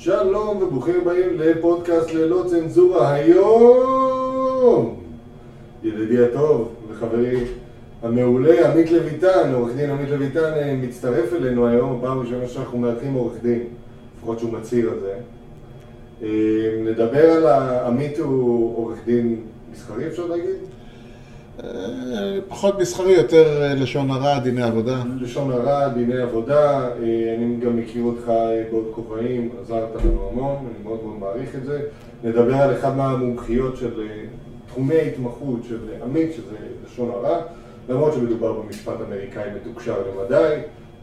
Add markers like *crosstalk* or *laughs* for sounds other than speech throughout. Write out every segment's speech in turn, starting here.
שלום וברוכים הבאים לפודקאסט ללא צנזורה היום! ידידי הטוב וחברי המעולה עמית לויטן, עורך דין עמית לויטן אה, מצטרף אלינו היום, פעם ראשונה שאנחנו מארחים עורך דין, לפחות שהוא מצהיר על זה. אה, נדבר על ה... עמית הוא עורך דין מסחרי אפשר להגיד? פחות מסחרי, יותר אה, לשון הרע, דיני עבודה. לשון הרע, דיני עבודה, אה, אני גם מכיר אותך אה, בעוד כובעים, עזרת לנו המון, אני מאוד מאוד מעריך את זה. נדבר על אחד מהמומחיות של תחומי ההתמחות של עמית, שזה לשון הרע, למרות שמדובר במשפט אמריקאי מתוקשר למדי,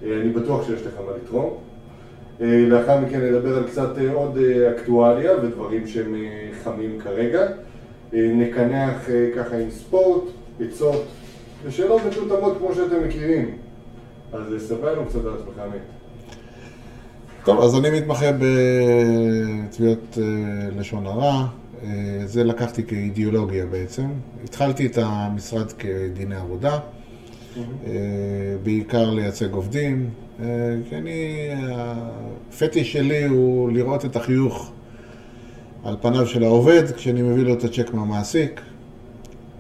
אני בטוח שיש לך מה לתרום. לאחר מכן נדבר על קצת עוד אקטואליה ודברים שהם חמים כרגע. נקנח ככה עם ספורט, עצות ושאלות מטומטמות כמו שאתם מכירים. אז ספר לנו קצת על עצמך, עמית. טוב, אז אני מתמחה בתביעות אה, לשון הרע. אה, זה לקחתי כאידיאולוגיה בעצם. התחלתי את המשרד כדיני עבודה, אה, בעיקר לייצג עובדים, כי אני, הפטיש שלי הוא לראות את החיוך על פניו של העובד כשאני מביא לו את הצ'ק מהמעסיק,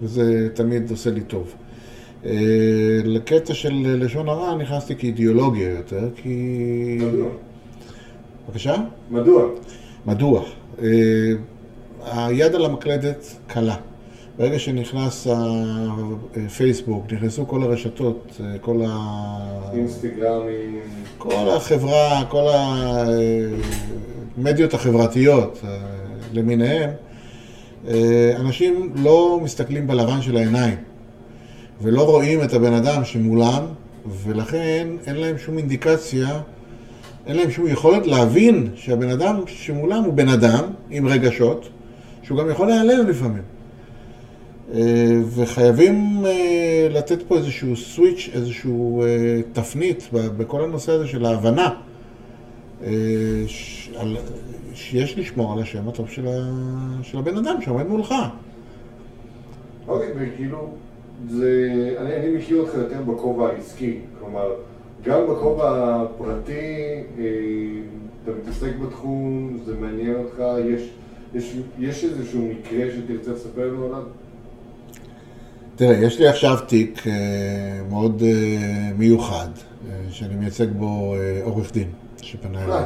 וזה תמיד עושה לי טוב. אה, לקטע של לשון הרע נכנסתי כאידיאולוגיה יותר, כי... מדוע? בבקשה? מדוע? מדוע? אה, היד על המקלדת קלה. ברגע שנכנס הפייסבוק, נכנסו כל הרשתות, אה, כל ה... אינסטגרמים, כל החברה, כל המדיות החברתיות למיניהם, אה, אנשים לא מסתכלים בלבן של העיניים ולא רואים את הבן אדם שמולם, ולכן אין להם שום אינדיקציה, אין להם שום יכולת להבין שהבן אדם שמולם הוא בן אדם עם רגשות, שהוא גם יכול להיעלב לפעמים. אה, וחייבים אה, לתת פה איזשהו סוויץ', איזשהו אה, תפנית בכל הנושא הזה של ההבנה אה, שיש לשמור על השם הטוב של, ה... של הבן אדם שעומד מולך. אוקיי, וכאילו, זה, אני, אני מכיר אותך יותר בכובע העסקי, כלומר, גם בכובע הפרטי, אה, אתה מתעסק בתחום, זה מעניין אותך, יש, יש, יש איזשהו מקרה שתרצה לספר לנו עליו? תראה, יש לי עכשיו תיק אה, מאוד אה, מיוחד, אה, שאני מייצג בו עורך דין שפנה אליי. אה.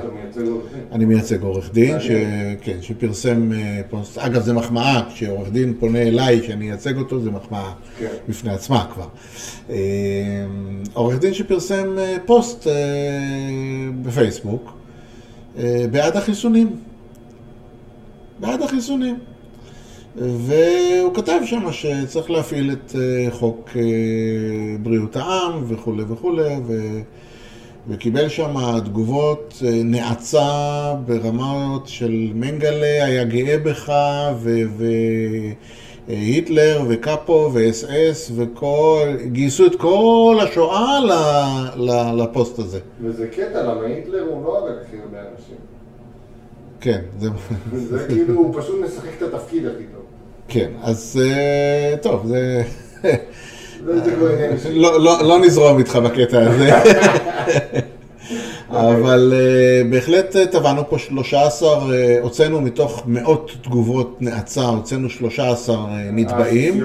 אני מייצג עורך דין, ש... כן, שפרסם אה, פוסט, אגב זה מחמאה, כשעורך דין פונה אליי שאני אייצג אותו, זה מחמאה כן. בפני עצמה כבר. אה, עורך דין שפרסם פוסט בפייסבוק בעד החיסונים. בעד החיסונים. והוא כתב שם שצריך להפעיל את חוק בריאות העם וכולי וכולי, ו... וקיבל שם תגובות אה, נאצה ברמות של מנגלה היה גאה בך, והיטלר וקאפו ואס אס וכל, גייסו את כל השואה ל, ל, לפוסט הזה. וזה קטע, למה היטלר הוא לא הרג הכי הרבה אנשים. כן, זה... זה כאילו, הוא פשוט משחק את התפקיד הכי טוב. כן, אז אה, טוב, זה... *laughs* לא, לא, לא נזרום איתך בקטע הזה. אבל uh, בהחלט uh, טבענו פה 13, uh, הוצאנו מתוך מאות תגובות נאצה, הוצאנו 13 uh, נתבעים.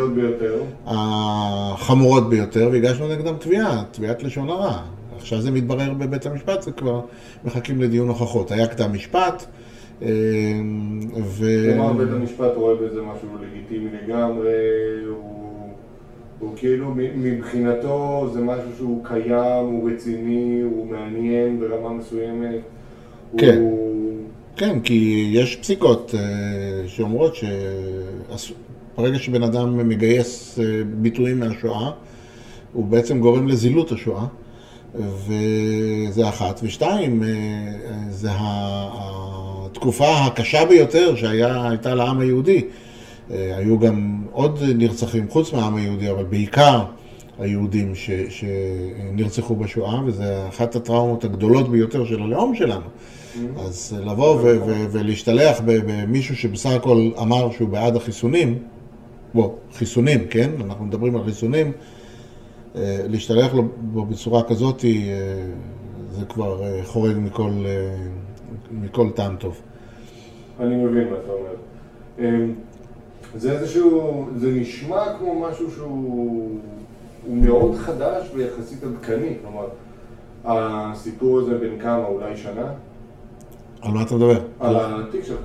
החמורות ביותר, והגשנו נגדם תביעה, תביעת לשון הרע. עכשיו זה מתברר בבית המשפט, זה כבר מחכים לדיון הוכחות. היה קדם משפט, ו... כלומר, בית המשפט רואה בזה משהו לגיטימי לגמרי, הוא, הוא כאילו מבחינתו זה משהו שהוא קיים, הוא רציני, הוא מעניין ברמה מסוימת. כן. הוא... כן, כי יש פסיקות אה, שאומרות שברגע שבן אדם מגייס אה, ביטויים מהשואה, הוא בעצם גורם לזילות השואה, וזה אחת. ושתיים, אה, זה התקופה הקשה ביותר שהייתה לעם היהודי. אה, היו גם עוד נרצחים חוץ מהעם היהודי, אבל בעיקר היהודים ש, שנרצחו בשואה, וזו אחת הטראומות הגדולות ביותר של הלאום שלנו. אז לבוא ו- ו- ולהשתלח במישהו שבסך הכל אמר שהוא בעד החיסונים, בוא, חיסונים, כן? אנחנו מדברים על חיסונים, אה, להשתלח לו בצורה כזאת, אה, זה כבר חורג מכל, מכל טעם טוב. אני מבין מה אתה אומר. זה איזשהו, זה נשמע כמו משהו שהוא הוא מאוד חדש ויחסית עדכני, כלומר, הסיפור הזה בן כמה, אולי שנה? על מה אתה מדבר? על התיק שלך.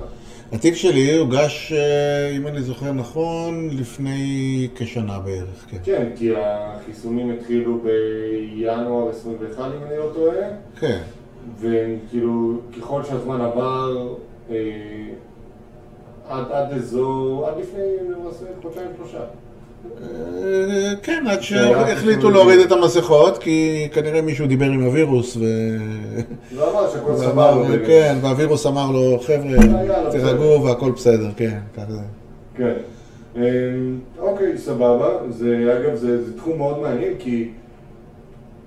התיק שלי הוגש, אה, אם אני זוכר נכון, לפני כשנה בערך, כן. כן, כי החיסונים התחילו בינואר 21, אם אני לא טועה, כן. וכאילו, ככל שהזמן עבר, אה, עד, אזור, עד לפני למעשה חודשיים שלושה. אה, כן, עד שהחליטו להוריד את המסכות, כי כנראה מישהו דיבר עם הווירוס, ו... לא אמר שהכל ואמר, סבבה. כן, והווירוס אמר לו, חבר'ה, תירגעו והכל בסדר, כן, ככה זה. כן. אמ, אוקיי, סבבה. זה, אגב, זה, זה תחום מאוד מעניין, כי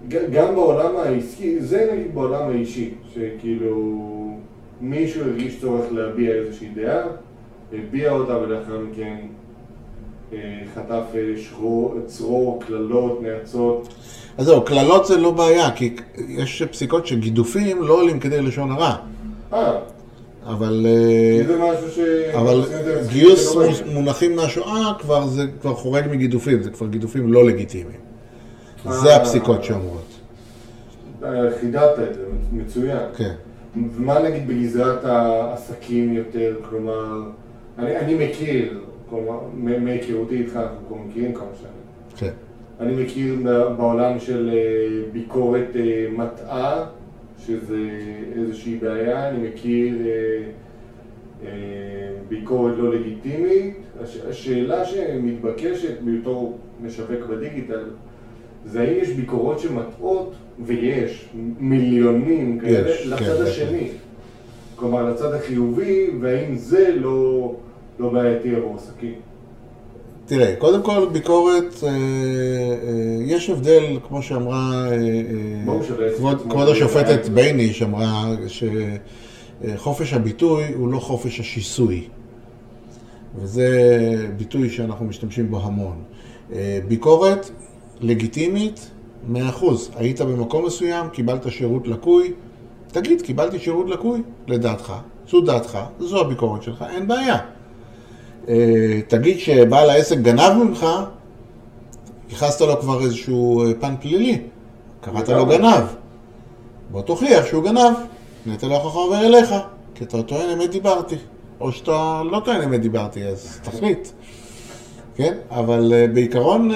גם בעולם העסקי, זה נגיד בעולם האישי, שכאילו מישהו הרגיש צורך להביע איזושהי דעה, הביע אותה ולאחר מכן אה, חטף אה, צרור, קללות, נאצות. אז זהו, קללות זה לא בעיה, כי יש פסיקות שגידופים לא עולים כדי לשון הרע, אה, אבל... אה, זה משהו ש... אבל גיוס ראיתי. מונחים מהשואה כבר זה כבר חורג מגידופים, זה כבר גידופים לא לגיטימיים. זה. הפסיקות שאומרות. חידדת את זה, מצוין. כן. ומה נגיד בגזרת העסקים יותר, כלומר, אני, אני מכיר, כלומר, מהיכרותי איתך, אנחנו מכירים כמה שנים. כן. אני מכיר בעולם של אה, ביקורת אה, מטעה, שזה איזושהי בעיה, אני מכיר אה, ביקורת לא לגיטימית. הש, השאלה שמתבקשת בתור משווק בדיגיטל, זה האם יש ביקורות שמטעות, ויש מיליונים כאלה, לצד כן, השני. כלומר, לצד החיובי, והאם זה לא, לא בעייתי עבור עסקים. תראה, קודם כל ביקורת, אה, אה, יש הבדל, כמו שאמרה אה, אה, כבוד, כבוד השופטת בעיה. בייניש אמרה שחופש הביטוי הוא לא חופש השיסוי. וזה ביטוי שאנחנו משתמשים בו המון. אה, ביקורת לגיטימית, 100%. היית במקום מסוים, קיבלת שירות לקוי, תגיד, קיבלתי שירות לקוי, לדעתך, זו דעתך, זו הביקורת שלך, אין בעיה. אה, תגיד שבעל העסק גנב ממך, ייחסת לו כבר איזשהו אה, פן פלילי, קראת לו. גנב. בוא תוכיח שהוא גנב, נטל ההוכחה עובר אליך, כי אתה טוען אמת דיברתי. או שאתה לא טוען אמת דיברתי, אז תחליט. כן? אבל אה, בעיקרון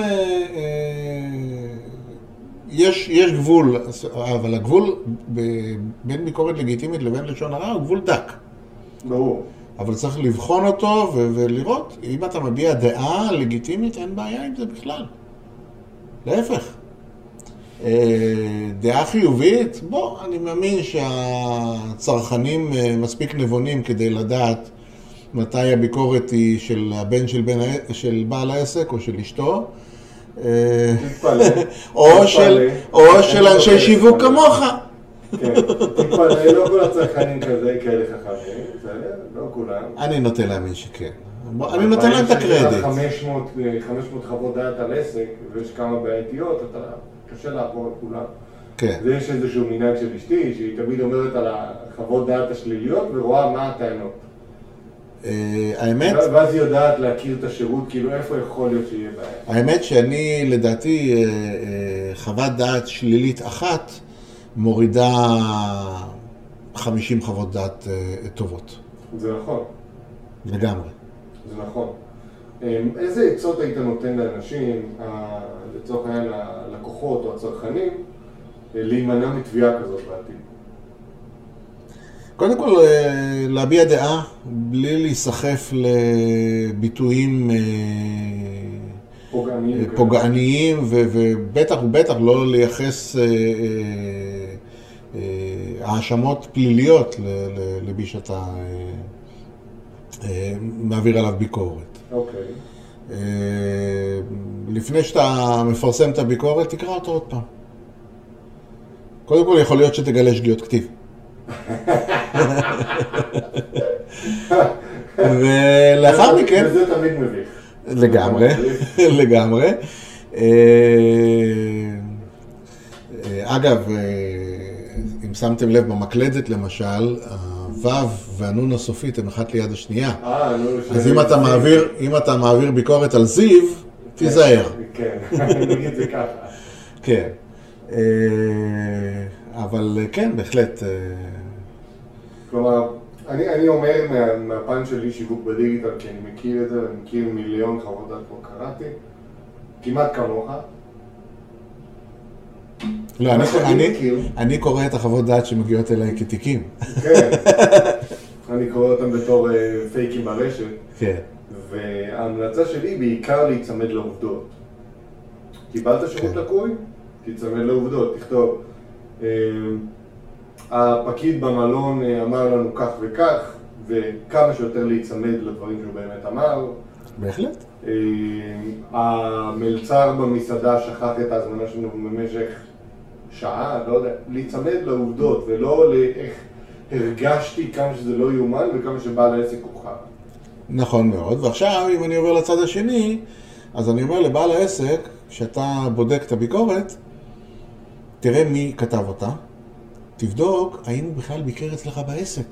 יש, יש גבול, אבל הגבול ב- בין ביקורת לגיטימית לבין לשון הרע הוא גבול דק. ברור. אבל צריך לבחון אותו ו- ולראות, אם אתה מביע דעה לגיטימית, אין בעיה עם זה בכלל. להפך. אה, דעה חיובית, בוא, אני מאמין שהצרכנים אה, מספיק נבונים כדי לדעת מתי הביקורת היא של הבן של, בן, של בעל העסק או של אשתו. או. של, או של אנשי שיווק. כמוך. כן, תתפלא, לא כל הצרכנים כזה, כאלה חכמים, בסדר? לא כולם. אני נוטה להאמין שכן. אני נותן להם את הקרדיט. 500, אה, 500 חוות דעת על עסק, ויש כמה בעייתיות, אתה קשה לעבור על כולם. כן. ויש איזשהו מנהג של אשתי, שהיא תמיד אומרת על החוות דעת השליליות, ורואה מה הטענות. אה, האמת, ואז היא יודעת להכיר את השירות, כאילו איפה יכול להיות שיהיה בעיה. האמת שאני, לדעתי, אה, אה, חוות דעת שלילית אחת מורידה 50 חוות דעת טובות. זה נכון, לגמרי. זה נכון. איזה עצות היית נותן לאנשים, לצורך העניין הלקוחות או הצרכנים, להימנע מתביעה כזאת בעתיד? קודם כל, אה, להביע דעה בלי להיסחף לביטויים אה, פוגעניים. פוגעניים, ו- ובטח ובטח לא לייחס אה, האשמות פליליות למי שאתה מעביר עליו ביקורת. אוקיי. לפני שאתה מפרסם את הביקורת, תקרא אותו עוד פעם. קודם כל, יכול להיות שתגלה שגיאות כתיב. ולאחר מכן... וזה תמיד מביך. לגמרי, *laughs* לגמרי. אה, אגב, אה, אם שמתם לב במקלדת למשל, הוו והנון הסופית הם אחת ליד השנייה. אה, אז אם אתה מעביר, אם אתה מעביר ביקורת על זיו, תיזהר. כן, *laughs* נגיד זה ככה. כן. אבל אה, כן, בהחלט. אה, כלומר, אני, אני אומר מה, מהפן שלי שיווק בדיגיטל, כי אני מכיר את זה, ואני מכיר מיליון חוות דעת כבר קראתי, כמעט כמוך. לא, אני, אני, מכיר. אני קורא את החוות דעת שמגיעות אליי כתיקים. כן. אני קורא אותם בתור אה, פייקים ברשת, כן. וההמלצה שלי היא בעיקר להיצמד לעובדות. קיבלת שירות כן. לקוי? תיצמד לעובדות, תכתוב. אה, הפקיד במלון אה, אמר לנו כך וכך, וכמה שיותר להיצמד לדברים שהוא באמת אמר. בהחלט. אה, המלצר במסעדה שכח את ההזמנה שלנו במשך שעה, לא יודע, להיצמד לעובדות ולא לאיך הרגשתי כמה שזה לא יאומן וכמה שבעל העסק הוא חרא. נכון מאוד. ועכשיו, אם אני עובר לצד השני, אז אני אומר לבעל העסק, כשאתה בודק את הביקורת, תראה מי כתב אותה, תבדוק האם הוא בכלל ביקר אצלך בעסק.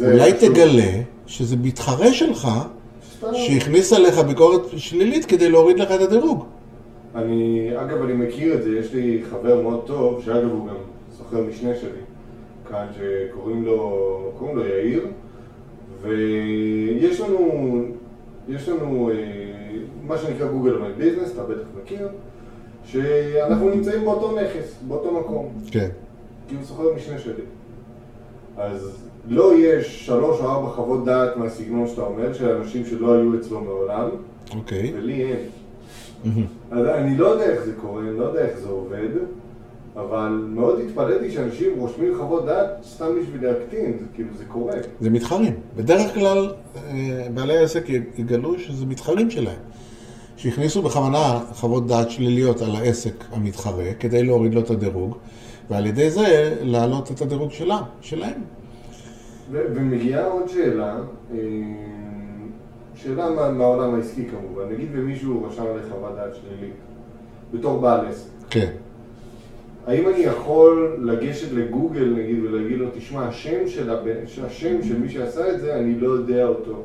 אולי חשוב. תגלה שזה מתחרה שלך. שהכניס עליך ביקורת שלילית כדי להוריד לך את הדירוג. אני, אגב, אני מכיר את זה, יש לי חבר מאוד טוב, שאגב הוא גם סוחר משנה שלי, כאן, שקוראים לו, קוראים לו יאיר, ויש לנו, יש לנו אה, מה שנקרא גוגל מי ביזנס, אתה בטח מכיר, שאנחנו נמצאים באותו נכס, באותו מקום, כן. כי הוא סוחר משנה שלי. אז לא יש שלוש או ארבע חוות דעת מהסגנון שאתה אומר, של אנשים שלא היו אצלו מעולם, אוקיי. ולי אין. אז אני לא יודע איך זה קורה, אני לא יודע איך זה עובד, אבל מאוד התפלאתי שאנשים רושמים חוות דעת סתם בשביל להקטין, זה כאילו זה קורה. זה מתחרים. בדרך כלל אה, בעלי העסק יגלו שזה מתחרים שלהם. שהכניסו בכוונה חוות דעת שליליות על העסק המתחרה כדי להוריד לו את הדירוג, ועל ידי זה להעלות את הדירוג שלה, שלהם. ומגיעה עוד שאלה, אה, שאלה מה- מהעולם העסקי כמובן, נגיד ומישהו רשם עליך חוות דעת שלילית, בתור בעל עסק. כן. האם אני יכול לגשת לגוגל נגיד ולהגיד לו, תשמע, השם של, הבן, השם של מי שעשה את זה, אני לא יודע אותו.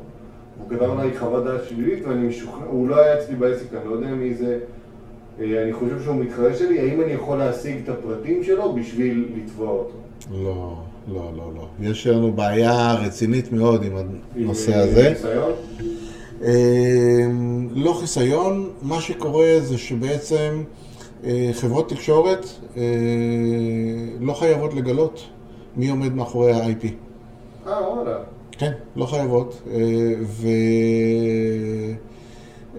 הוא כתב עליי חוות דעת שלילית ואני משוכנע, הוא לא היה אצלי בעסק, אני לא יודע מי זה. אה, אני חושב שהוא מתחרה שלי, האם אני יכול להשיג את הפרטים שלו בשביל לתבוע אותו? לא, לא, לא, לא. יש לנו בעיה רצינית מאוד עם הנושא עם, אה, הזה. ניסיון? אה, לא חיסיון, מה שקורה זה שבעצם חברות תקשורת לא חייבות לגלות מי עומד מאחורי ה-IP. אה, וואלה. כן, לא חייבות.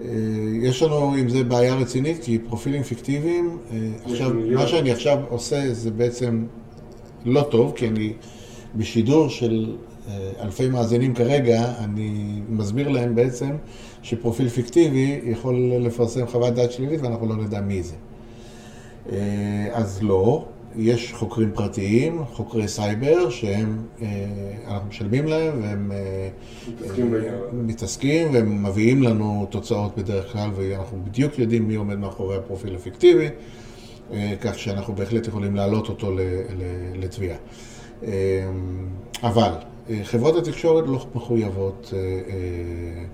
ויש לנו עם זה בעיה רצינית, כי פרופילים פיקטיביים, אה, עכשיו, מיליון. מה שאני עכשיו עושה זה בעצם לא טוב, כי אני בשידור של אה, אלפי מאזינים כרגע, אני מסביר להם בעצם שפרופיל פיקטיבי יכול לפרסם חוות דעת שלילית ואנחנו לא נדע מי זה. אה, אז לא, יש חוקרים פרטיים, חוקרי סייבר, שהם, אה, אנחנו משלמים להם והם אה, מתעסקים בעניין. מתעסקים והם מביאים לנו תוצאות בדרך כלל ואנחנו בדיוק יודעים מי עומד מאחורי הפרופיל הפיקטיבי, אה, כך שאנחנו בהחלט יכולים להעלות אותו לתביעה. אה, אבל אה, חברות התקשורת לא מחויבות אה, אה,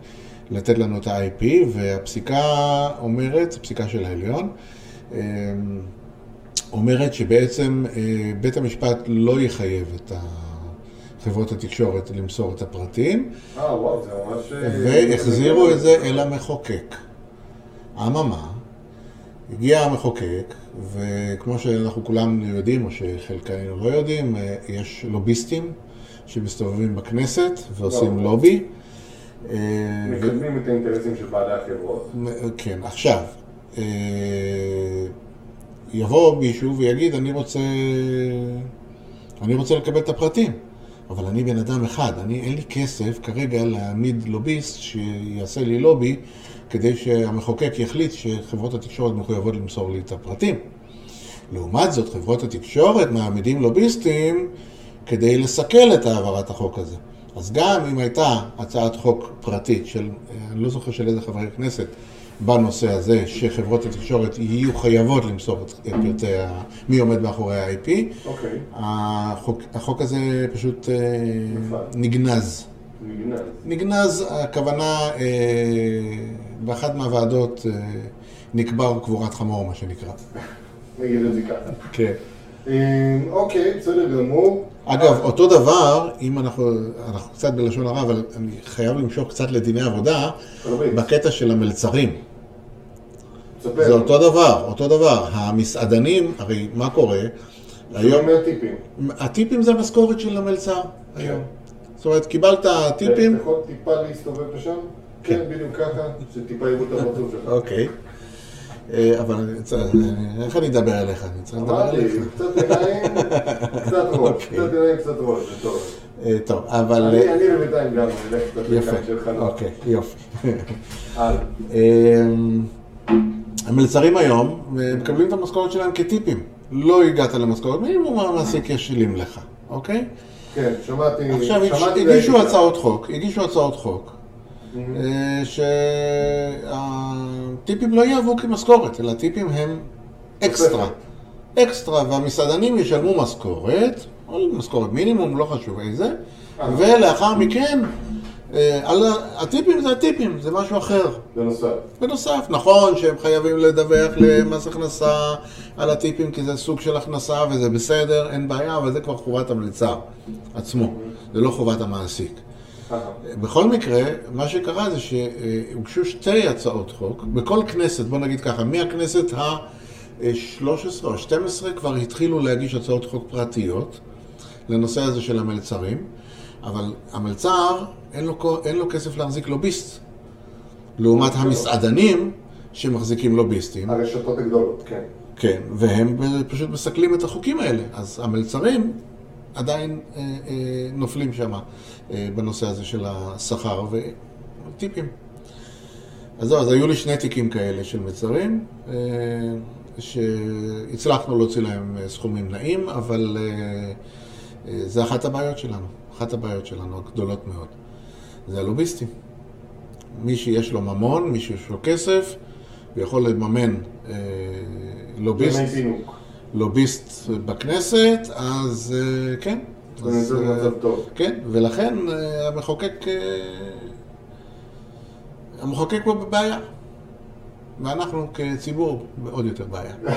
לתת לנו את ה-IP והפסיקה אומרת, פסיקה של העליון, אה, אומרת שבעצם אה, בית המשפט לא יחייב את חברות התקשורת למסור את הפרטים, אה, וואו, זה ממש... אה, והחזירו את זה אל המחוקק. אממה, הגיע המחוקק, וכמו שאנחנו כולם יודעים, או שחלקנו לא יודעים, אה, יש לוביסטים שמסתובבים בכנסת ועושים ברור. לובי. מקדמים את האינטרסים של בעלי החברות. כן, עכשיו, יבוא מישהו ויגיד, אני רוצה, אני רוצה לקבל את הפרטים, אבל אני בן אדם אחד, אני, אין לי כסף כרגע להעמיד לוביסט שיעשה לי לובי כדי שהמחוקק יחליט שחברות התקשורת מחויבות למסור לי את הפרטים. לעומת זאת, חברות התקשורת מעמידים לוביסטים כדי לסכל את העברת החוק הזה. אז גם אם הייתה הצעת חוק פרטית של, אני לא זוכר של איזה חברי כנסת, בנושא הזה, שחברות התקשורת יהיו חייבות למסור את פרטי ה... מי עומד מאחורי ה-IP, אוקיי, החוק, החוק הזה פשוט אה. נגנז. נגנז. נגנז, הכוונה, אה, באחת מהוועדות אה, נקבר קבורת חמור, מה שנקרא. נגיד את זה ככה. כן. אה, אוקיי, בסדר גמור. אגב, אותו דבר, אם אנחנו, אנחנו קצת בלשון הרע, אבל אני חייב למשוך קצת לדיני עבודה. בקטע של המלצרים. זה אותו דבר, אותו דבר. המסעדנים, הרי מה קורה? היום היום, מהטיפים. הטיפים זה המשכורת של המלצר היום. זאת אומרת, קיבלת טיפים, אתה יכול טיפה להסתובב לשם? כן, בדיוק ככה, שטיפה יראו את הפרצוף שלך. אוקיי. אה, אבל אני צריך- איך אני אדבר אליך? אני צריך לדבר אמרתי, אליך. קצת עיניים, קצת ראש. אוקיי. קצת עיניים, קצת ראש, זה טוב. אה, טוב, אבל... אני אני בינתיים גם נלך קצת יפה. אוקיי, יופי. המלצרים היום אה, מקבלים את המשכורת שלהם כטיפים. לא הגעת למשכורת מינימום, המעסיק ישלים לך, אוקיי? כן, שמעתי. עכשיו הגישו הצעות חוק, הגישו הצעות חוק. אה, שהטיפים לא יעברו כמשכורת, אלא טיפים הם אקסטרה. אקסטרה, והמסעדנים ישלמו משכורת, או משכורת מינימום, לא חשוב איזה. ולאחר מכן, אה, הטיפים זה הטיפים, זה משהו אחר. בנוסף. בנוסף, נכון שהם חייבים לדווח למס הכנסה על הטיפים כי זה סוג של הכנסה וזה בסדר, אין בעיה, אבל זה כבר חובת המלצר עצמו, זה לא חובת המעסיק. בכל מקרה, מה שקרה זה שהוגשו שתי הצעות חוק, בכל כנסת, בוא נגיד ככה, מהכנסת ה-13 או ה-12 כבר התחילו להגיש הצעות חוק פרטיות לנושא הזה של המלצרים, אבל המלצר, אין לו, אין לו כסף להחזיק לוביסט. לעומת המסעדנים שמחזיקים לוביסטים, הרשתות הגדולות, כן. כן, והם פשוט מסכלים את החוקים האלה. אז המלצרים עדיין אה, אה, נופלים שם אה, בנושא הזה של השכר וטיפים. אז זהו, אז היו לי שני תיקים כאלה של מלצרים, אה, שהצלחנו להוציא להם אה, סכומים נאים, אבל אה, אה, זה אחת הבעיות שלנו, אחת הבעיות שלנו הגדולות מאוד. זה הלוביסטים. מי שיש לו ממון, מי שיש לו כסף, הוא יכול לממן אה, לוביסט. לוביסט בכנסת, אז אה, כן. אז, אה. כן, ולכן אה, המחוקק, המחוקק פה בבעיה. ואנחנו כציבור בעוד יותר בעיה. *laughs*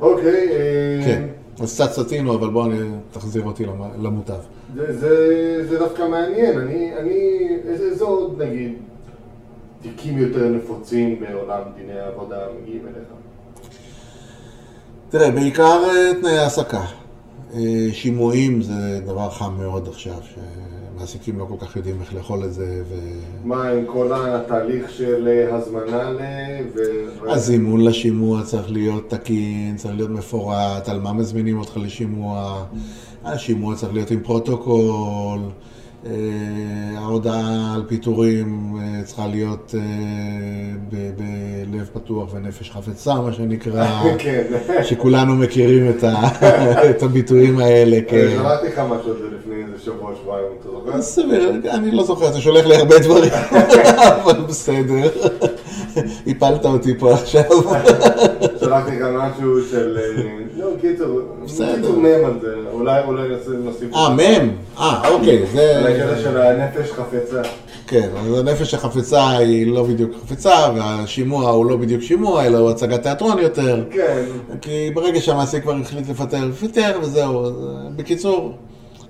אוקיי, כן. אז קצת סטינו, אבל בוא אני- תחזיר אותי למ- למוטב. זה- דווקא מעניין. אני, איזה עוד, נגיד, תיקים יותר נפוצים בעולם דיני העבודה מגיעים אליך? תראה, בעיקר אה, תנאי העסקה. אה, שימועים זה דבר חם מאוד עכשיו, שמעסיקים לא כל כך יודעים איך לאכול את זה, ו... מה עם כל התהליך של אה, הזמנה ל... ו- הזימון לשימוע צריך להיות תקין, צריך להיות מפורט, על מה מזמינים אותך לשימוע, השימוע צריך להיות עם פרוטוקול, ההודעה על פיטורים אה, צריכה להיות אה, בלב פתוח ונפש חפצה, מה שנקרא, *laughs* כן. שכולנו מכירים את, *laughs* הביטויים האלה. אני שלחתי לך משהו על זה לפני איזה שבוע, שבועיים, אתה זוכר? סביר, אני לא זוכר, אתה שולח לי הרבה דברים, *laughs* אבל בסדר. הפלת אותי פה עכשיו. שלחתי לך משהו של... קיצור, בסדר. מם על זה, אולי אולי נוסיף... אה, מם. אה, אוקיי, זה... של הנפש חפצה. כן, אז הנפש החפצה היא לא בדיוק חפצה, והשימוע הוא לא בדיוק שימוע, אלא הוא הצגת תיאטרון יותר. כן, כי ברגע שהמעסיק כבר החליט לפטר, פיטר וזהו. אה, בקיצור,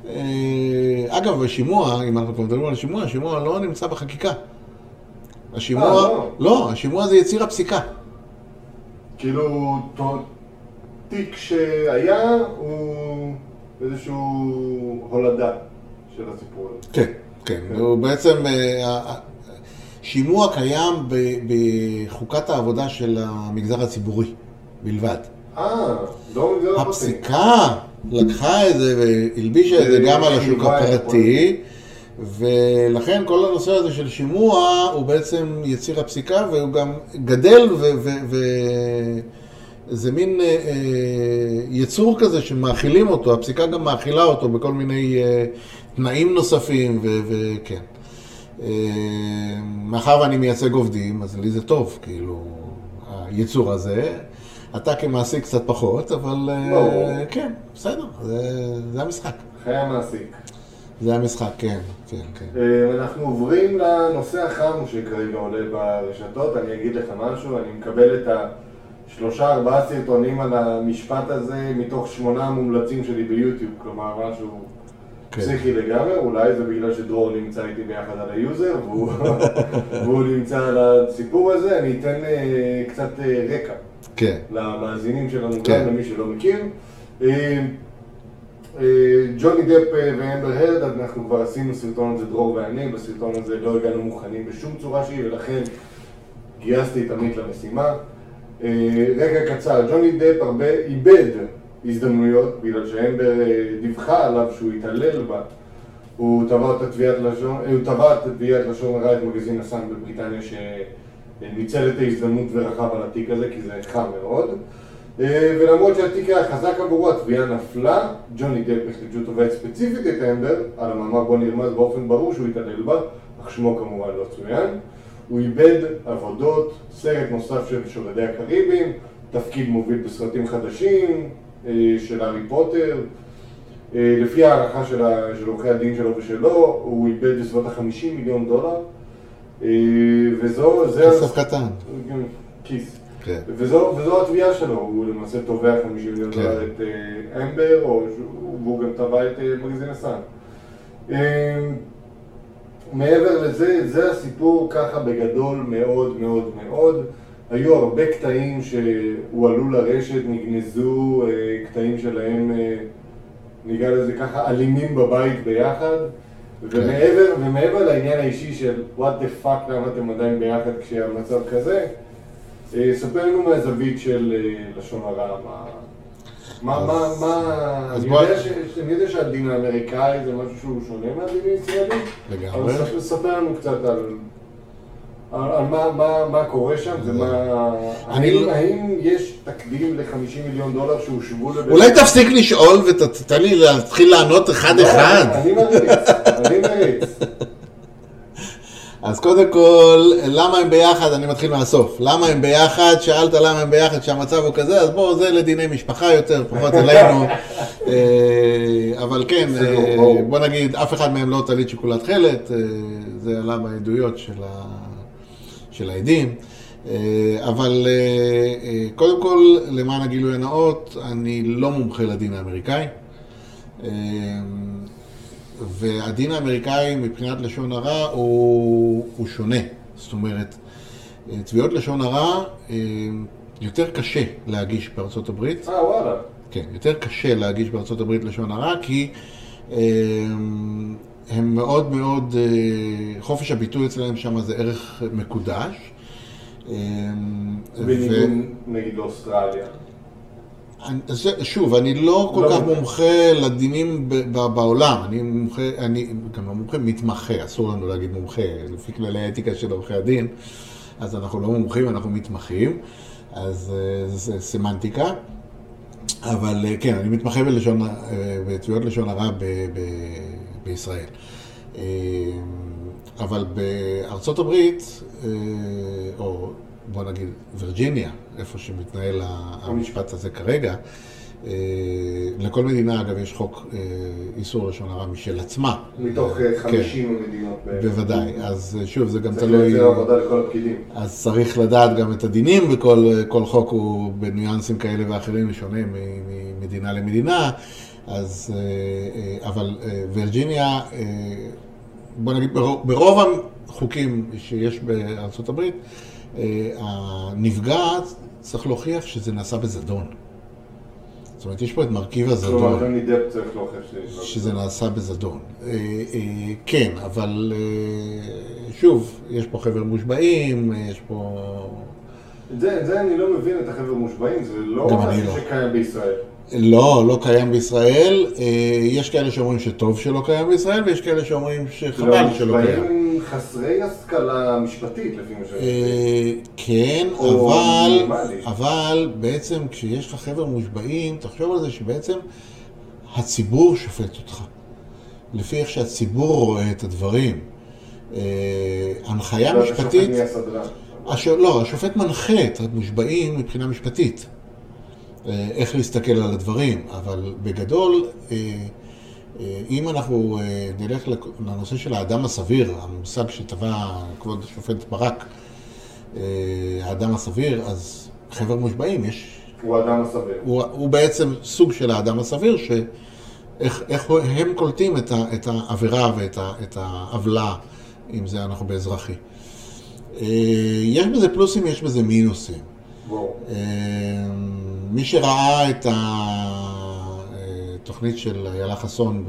אה, אגב, השימוע, אם אנחנו כבר מדברים על השימוע, השימוע לא נמצא בחקיקה. השימוע, אה, לא. לא, השימוע זה יציר הפסיקה. כאילו, תיק שהיה הוא איזשהו הולדה של הסיפור הזה. כן, כן. הוא בעצם, אה, ה- ה- שימוע קיים בחוקת העבודה של המגזר הציבורי בלבד. אה, לא מגזר הפרטי. הפסיקה לקחה את זה והלבישה את זה גם על השוק הפרטי, ולכן כל הנושא הזה של שימוע הוא בעצם יציר הפסיקה, והוא גם גדל ו- ו- ו- זה מין אה, אה, יצור כזה שמאכילים אותו, הפסיקה גם מאכילה אותו בכל מיני אה, תנאים נוספים, וכן. אה, מאחר ואני מייצג עובדים, אז לי זה טוב, כאילו, היצור הזה. אתה כמעסיק קצת פחות, אבל אה. כן, בסדר, זה, זה המשחק. חיי המעסיק. זה המשחק, כן, כן, כן. אה, אנחנו עוברים לנושא החם שכרגע עולה ברשתות, אני אגיד לך משהו, אני מקבל את השלושה ארבעה סרטונים על המשפט הזה מתוך שמונה המומלצים שלי ביוטיוב, כלומר משהו כן. פסיכי לגמרי, אולי זה בגלל שדרור נמצא איתי ביחד על היוזר והוא, *laughs* והוא נמצא על הסיפור הזה, אני אתן אה, קצת אה, רקע. כן, למאזינים שלנו כן. גם, למי שלא מכיר. אה, ג'וני דפ ואמבר הרד, אנחנו כבר עשינו סרטון על זה, דרור ואני, בסרטון הזה לא הגענו מוכנים בשום צורה שהיא, ולכן גייסתי את עמית למשימה. אה, רגע קצר, ג'וני דפ הרבה איבד הזדמנויות, בגלל שאמבר דיווחה עליו שהוא התעלל בה. הוא תבע את התביעת לשון, אה, הוא תבע את תביעת לשון הרע את מגזין הסאן בבריטניה שניצל את ההזדמנות ורכב על התיק הזה כי זה חם מאוד. אה, ולמרות שהתיק היה חזק עבורו, התביעה נפלה, ג'וני דפ החליט שהוא תובע ספציפית את אמבר, על המאמר בו נרמז באופן ברור שהוא התעלל בה, אך שמו כמובן לא צוין. הוא איבד עבודות, סרט נוסף של שודדי הקריבים, תפקיד מוביל בסרטים חדשים אה, של הארי פוטר. אה, לפי הערכה של של עורכי הדין שלו ושלו, הוא איבד בסביבות ה-50 מיליון דולר. אה, וזו, זה... כסף קטן. כיס. כן. וזו, וזו התביעה שלו, הוא למעשה תובע 50 מיליון כן. דולר את אמבר, או והוא גם תבע את מגזין הסאן. מעבר לזה, זה הסיפור ככה בגדול מאוד מאוד מאוד. היו הרבה קטעים שהועלו לרשת, נגנזו, אה, קטעים שלהם, אה, נקרא לזה ככה, אלימים בבית ביחד. ומעבר, ומעבר לעניין האישי של what the fuck, למה אתם עדיין ביחד כשהמצב כזה, אה, ספר לנו מהזווית של לשון הרע, מה... מה, מה, מה, אני יודע ש- אני יודע שהדין האמריקאי זה משהו שהוא שונה מהדין הישראלי, לגמרי. אבל ספר- ספר לנו קצת על, על, מה, מה, מה קורה שם ומה... אני האם, לא- האם יש תקדים ל-50 מיליון דולר שהושבו לבית... אולי תפסיק לשאול ותתן לי להתחיל לענות אחד-אחד. לא, אני מריץ, אני מריץ. אז קודם כל, למה הם ביחד? אני מתחיל מהסוף. למה הם ביחד? שאלת למה הם ביחד כשהמצב הוא כזה, אז בואו, זה לדיני משפחה יותר, פחות אלינו. אה, אבל כן, בסדר, אה. בוא נגיד, אף אחד מהם לא טלית שכולה תכלת, אה, זה עלה בעדויות של, ה... של העדים. אבל קודם כל, למען הגילוי הנאות, אני לא מומחה לדין האמריקאי. והדין האמריקאי מבחינת לשון הרע הוא, הוא שונה. זאת אומרת, אה, תביעות לשון הרע אה, יותר קשה להגיש בארצות הברית. אה, וואלה. כן, יותר קשה להגיש בארצות הברית לשון הרע, כי אה, הם מאוד מאוד, חופש הביטוי אצלם שם זה ערך מקודש. בניגוד נגיד לאוסטרליה. שוב, אני לא כל לא כך מומחה. לדינים בעולם, אני מומחה, אני גם לא מומחה, מתמחה, אסור לנו להגיד מומחה, לפי כללי האתיקה של עורכי הדין, אז אנחנו לא מומחים, אנחנו מתמחים, אז אה, זה סמנטיקה, אבל אה, כן, אני מתמחה בלשון, אה, בתביעות לשון הרע ב- ב- בישראל. אבל בארצות הברית, או בוא נגיד וירג'יניה, איפה שמתנהל המשפט הזה כרגע, אה, לכל מדינה אגב יש חוק אה, איסור לשון הרע משל עצמה. מתוך אה, אה, כן, 50. בערך. בוודאי, אז שוב זה גם צריך תלוי, לייצר עבודה לכל הפקידים. אז צריך לדעת גם את הדינים, וכל כל חוק הוא בניואנסים כאלה ואחרים שונה ממדינה למדינה, אז, אבל וירג'יניה, בוא נגיד, ברוב, החוקים שיש בארצות הברית, אה, הנפגעת צריך להוכיח שזה נעשה בזדון. זאת אומרת, יש פה את מרכיב הזדון. כלומר, ג'וני דפ צריך להוכיח שזה... נעשה בזדון. אה, אה, כן, אבל אה, שוב, יש פה חבר מושבעים, אה, יש פה... את זה, את זה אני לא מבין את החבר'ה מושבעים, זה לא אני משהו לא. שקיים בישראל. לא, לא קיים בישראל. אה, יש כאלה שאומרים שטוב שלא קיים בישראל, ויש כאלה שאומרים שחבל לא, שלא קיים. מושבעים חסרי השכלה משפטית, לפי מה שאני. אה, כן, אבל. אבל בעצם כשיש לך חבר'ה מושבעים, תחשוב על זה שבעצם הציבור שופט אותך. לפי איך שהציבור רואה את הדברים. אה, הנחיה לא, השופט משפטית, נהיה סדרן. לא, השופט מנחה את המושבעים מבחינה משפטית. אה, איך להסתכל על הדברים, אבל בגדול, אה, אה, אם אנחנו נלך לנושא של האדם הסביר, המושג שטבע כבוד השופט ברק, האדם הסביר, אז חבר'ה מושבעים, יש, הוא אדם הסביר. הוא, הוא בעצם סוג של האדם הסביר, שאיך איך הם קולטים את, ה, את העבירה ואת ה, את העוולה, אם זה אנחנו באזרחי. יש בזה פלוסים, יש בזה מינוסים. בואו. מי שראה את התוכנית של איילה חסון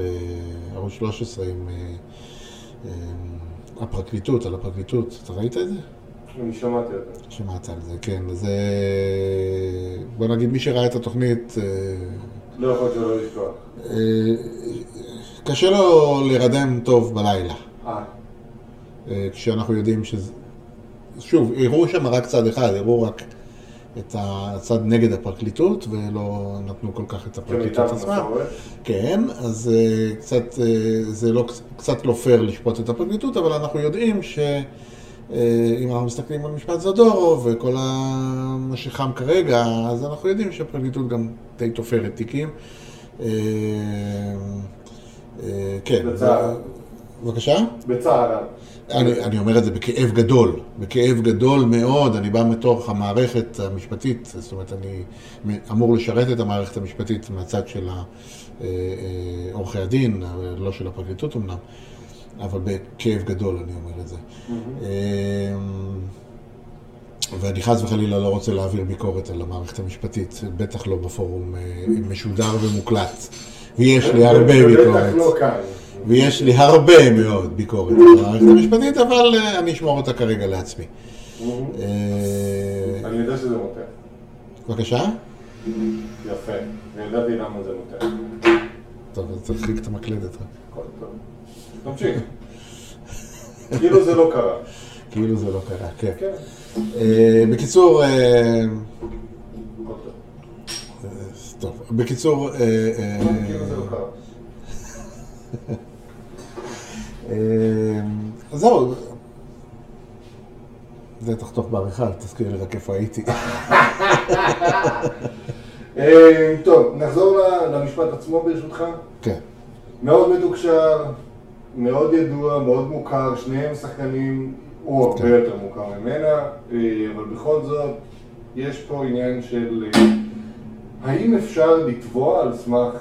בערוץ 13 עם אה, אה, הפרקליטות, על הפרקליטות, אתה ראית את זה? אני שמעתי אותו. שמעת על זה, כן. אז אה, בוא נגיד, מי שראה את התוכנית, לא יכול להיות שלא לשכוח. קשה לו להירדם טוב בלילה. אה, כשאנחנו יודעים שזה... שוב, הראו שם רק צד אחד, הראו רק את הצד נגד הפרקליטות, ולא נתנו כל כך את הפרקליטות עצמה. כן, אז אה, קצת, אה, זה לא, קצת לא פייר לשפוט את הפרקליטות, אבל אנחנו יודעים שאם אנחנו מסתכלים על משפט זדורוב וכל ה- מה שחם כרגע, אז אנחנו יודעים שהפרקליטות גם די תופרת תיקים. אה, אה, כן. בצער. בבקשה? בצער. אני, אני אומר את זה בכאב גדול, בכאב גדול מאוד, אני בא מתוך המערכת המשפטית, זאת אומרת, אני אמור לשרת את המערכת המשפטית מהצד של אה, אה, עורכי הדין, לא של הפרקליטות אמנם, אבל בכאב גדול אני אומר את זה. אה, ואני חס וחלילה לא רוצה להעביר ביקורת על המערכת המשפטית, בטח לא בפורום אה, משודר ומוקלט. ויש לי הרבה ביקורת. לא כאן. ויש לי הרבה מאוד ביקורת על המערכת המשפטית, אבל אה, אני אשמור אותה כרגע לעצמי. אה, אני יודע שזה מותח. בבקשה? יפה. וידעתי למה זה מותח. טוב, אז להחזיק את המקלדת. רק. הכל טוב. תמשיך. כאילו זה לא קרה. כאילו זה לא קרה, כן. כן. אה, בקיצור, אה, טוב. אה, בקיצור, אה, אה, כאילו זה לא קרה. *laughs* אה, אז זהו. זה תחתוך בעריכה, תזכיר לי רק איפה הייתי. אה, טוב, נחזור למשפט עצמו ברשותך. כן. מאוד מתוקשר, מאוד ידוע, מאוד מוכר, שניהם שחקנים, הוא הרבה כן. יותר מוכר ממנה, אה, אבל בכל זאת, יש פה עניין של האם אפשר לתבוע על סמך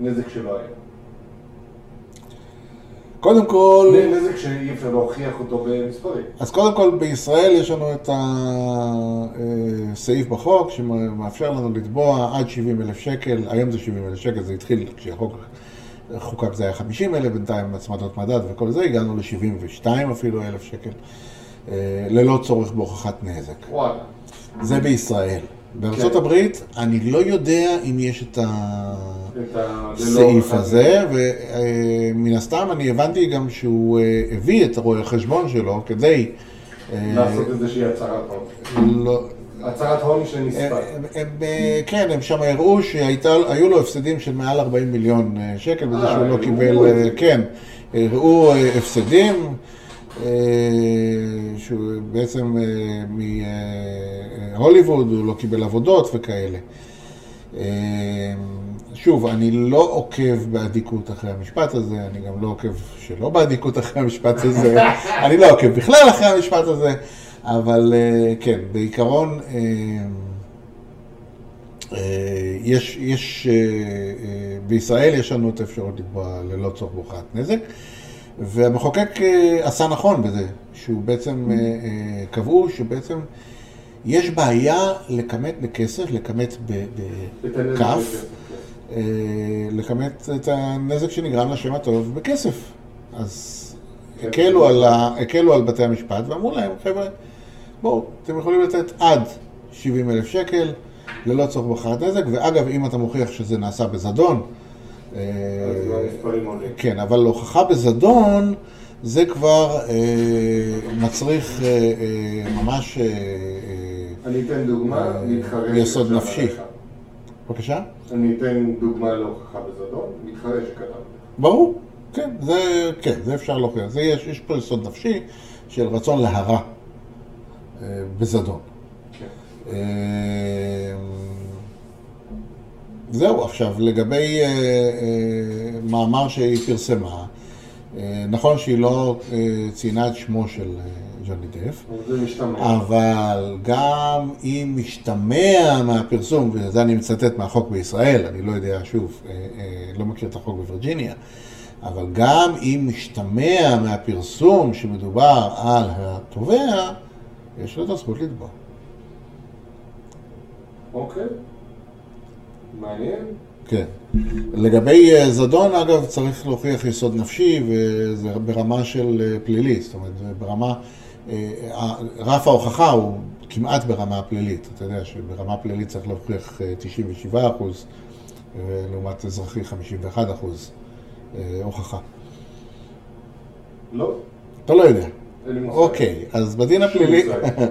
נזק שלא היה? קודם כל... נזק שאי אפשר להוכיח אותו במספרים. אז קודם כל בישראל יש לנו את הסעיף בחוק שמאפשר לנו לתבוע עד 70 אלף שקל, היום זה 70 אלף שקל, זה התחיל כשהחוק חוקק זה היה 50 אלף, בינתיים הצמדות מדד וכל זה, הגענו ל-72 אפילו אלף שקל, אה, ללא צורך בהוכחת נזק. וואלה. זה בישראל. בארצות כן. הברית אני לא יודע אם יש את הסעיף הזה, ומן הסתם אני הבנתי גם שהוא אה, הביא את הרואה החשבון שלו כדי... אה, לעשות איזושהי הצהרת הון. לא, הצהרת הון הם, אה, כן, הם שם הראו שהיו לו הפסדים של מעל 40 מיליון אה, שקל בזה אה, שהוא לא קיבל, אה. כן, הראו אה, הפסדים, אה, שהוא בעצם אה, מהוליווד, הוא לא קיבל עבודות וכאלה. אה, שוב, אני לא עוקב באדיקות אחרי המשפט הזה, אני גם לא עוקב שלא באדיקות אחרי המשפט הזה, *laughs* אני לא עוקב בכלל אחרי המשפט הזה, אבל אה, כן, בעיקרון אה, אה, יש, יש, אה, אה, בישראל יש לנו את האפשרות לתבוע ללא צורך בהוכחת נזק, והמחוקק אה, עשה נכון בזה, שהוא בעצם, אה, אה, קבעו שבעצם יש בעיה לכמת בכסף, לכמת ב- ב- את הנזק כף, בכסף, כן. אה, לכמת את הנזק שנגרם לשם הטוב בכסף. אז כן. הקלו על, ה... הקלו על בתי המשפט ואמרו להם, חבר'ה, בואו, אתם יכולים לתת עד 70 אלף שקל, ללא צורך בהוכחת נזק, ואגב, אם אתה מוכיח שזה נעשה בזדון. כן, אבל הוכחה בזדון זה כבר אה, מצריך אה, אה, ממש, אה, אה, אני אתן דוגמה, אה, מתחרה יסוד נפשי. בבקשה? אני אתן דוגמה להוכחה בזדון, מתחרה שכתב. ברור, כן, זה, כן, זה אפשר להוכיח. זה יש, יש פה יסוד נפשי של רצון להרע אה, בזדון. כן. זהו, עכשיו לגבי אה, אה, מאמר שהיא פרסמה, אה, נכון שהיא לא אה, ציינה את שמו של אה, ג'וני דף, אבל גם אם משתמע מהפרסום, וזה אני מצטט מהחוק בישראל, אני לא יודע, שוב, אה, אה, לא מכיר את החוק בווירג'יניה, אבל גם אם משתמע מהפרסום שמדובר על התובע, יש לו את הזכות לתבוע. אוקיי. מעניין. כן. לגבי אה, זדון, אגב, צריך להוכיח יסוד נפשי, וזה ברמה של אה, פלילי, זאת אומרת, ברמה, אה, רף ההוכחה הוא כמעט ברמה הפלילית. אתה יודע שברמה פלילית צריך להוכיח אה, 97 אחוז, לעומת אזרחי 51 אחוז הוכחה. לא? אתה לא יודע. אוקיי, אז בדין הפלילי.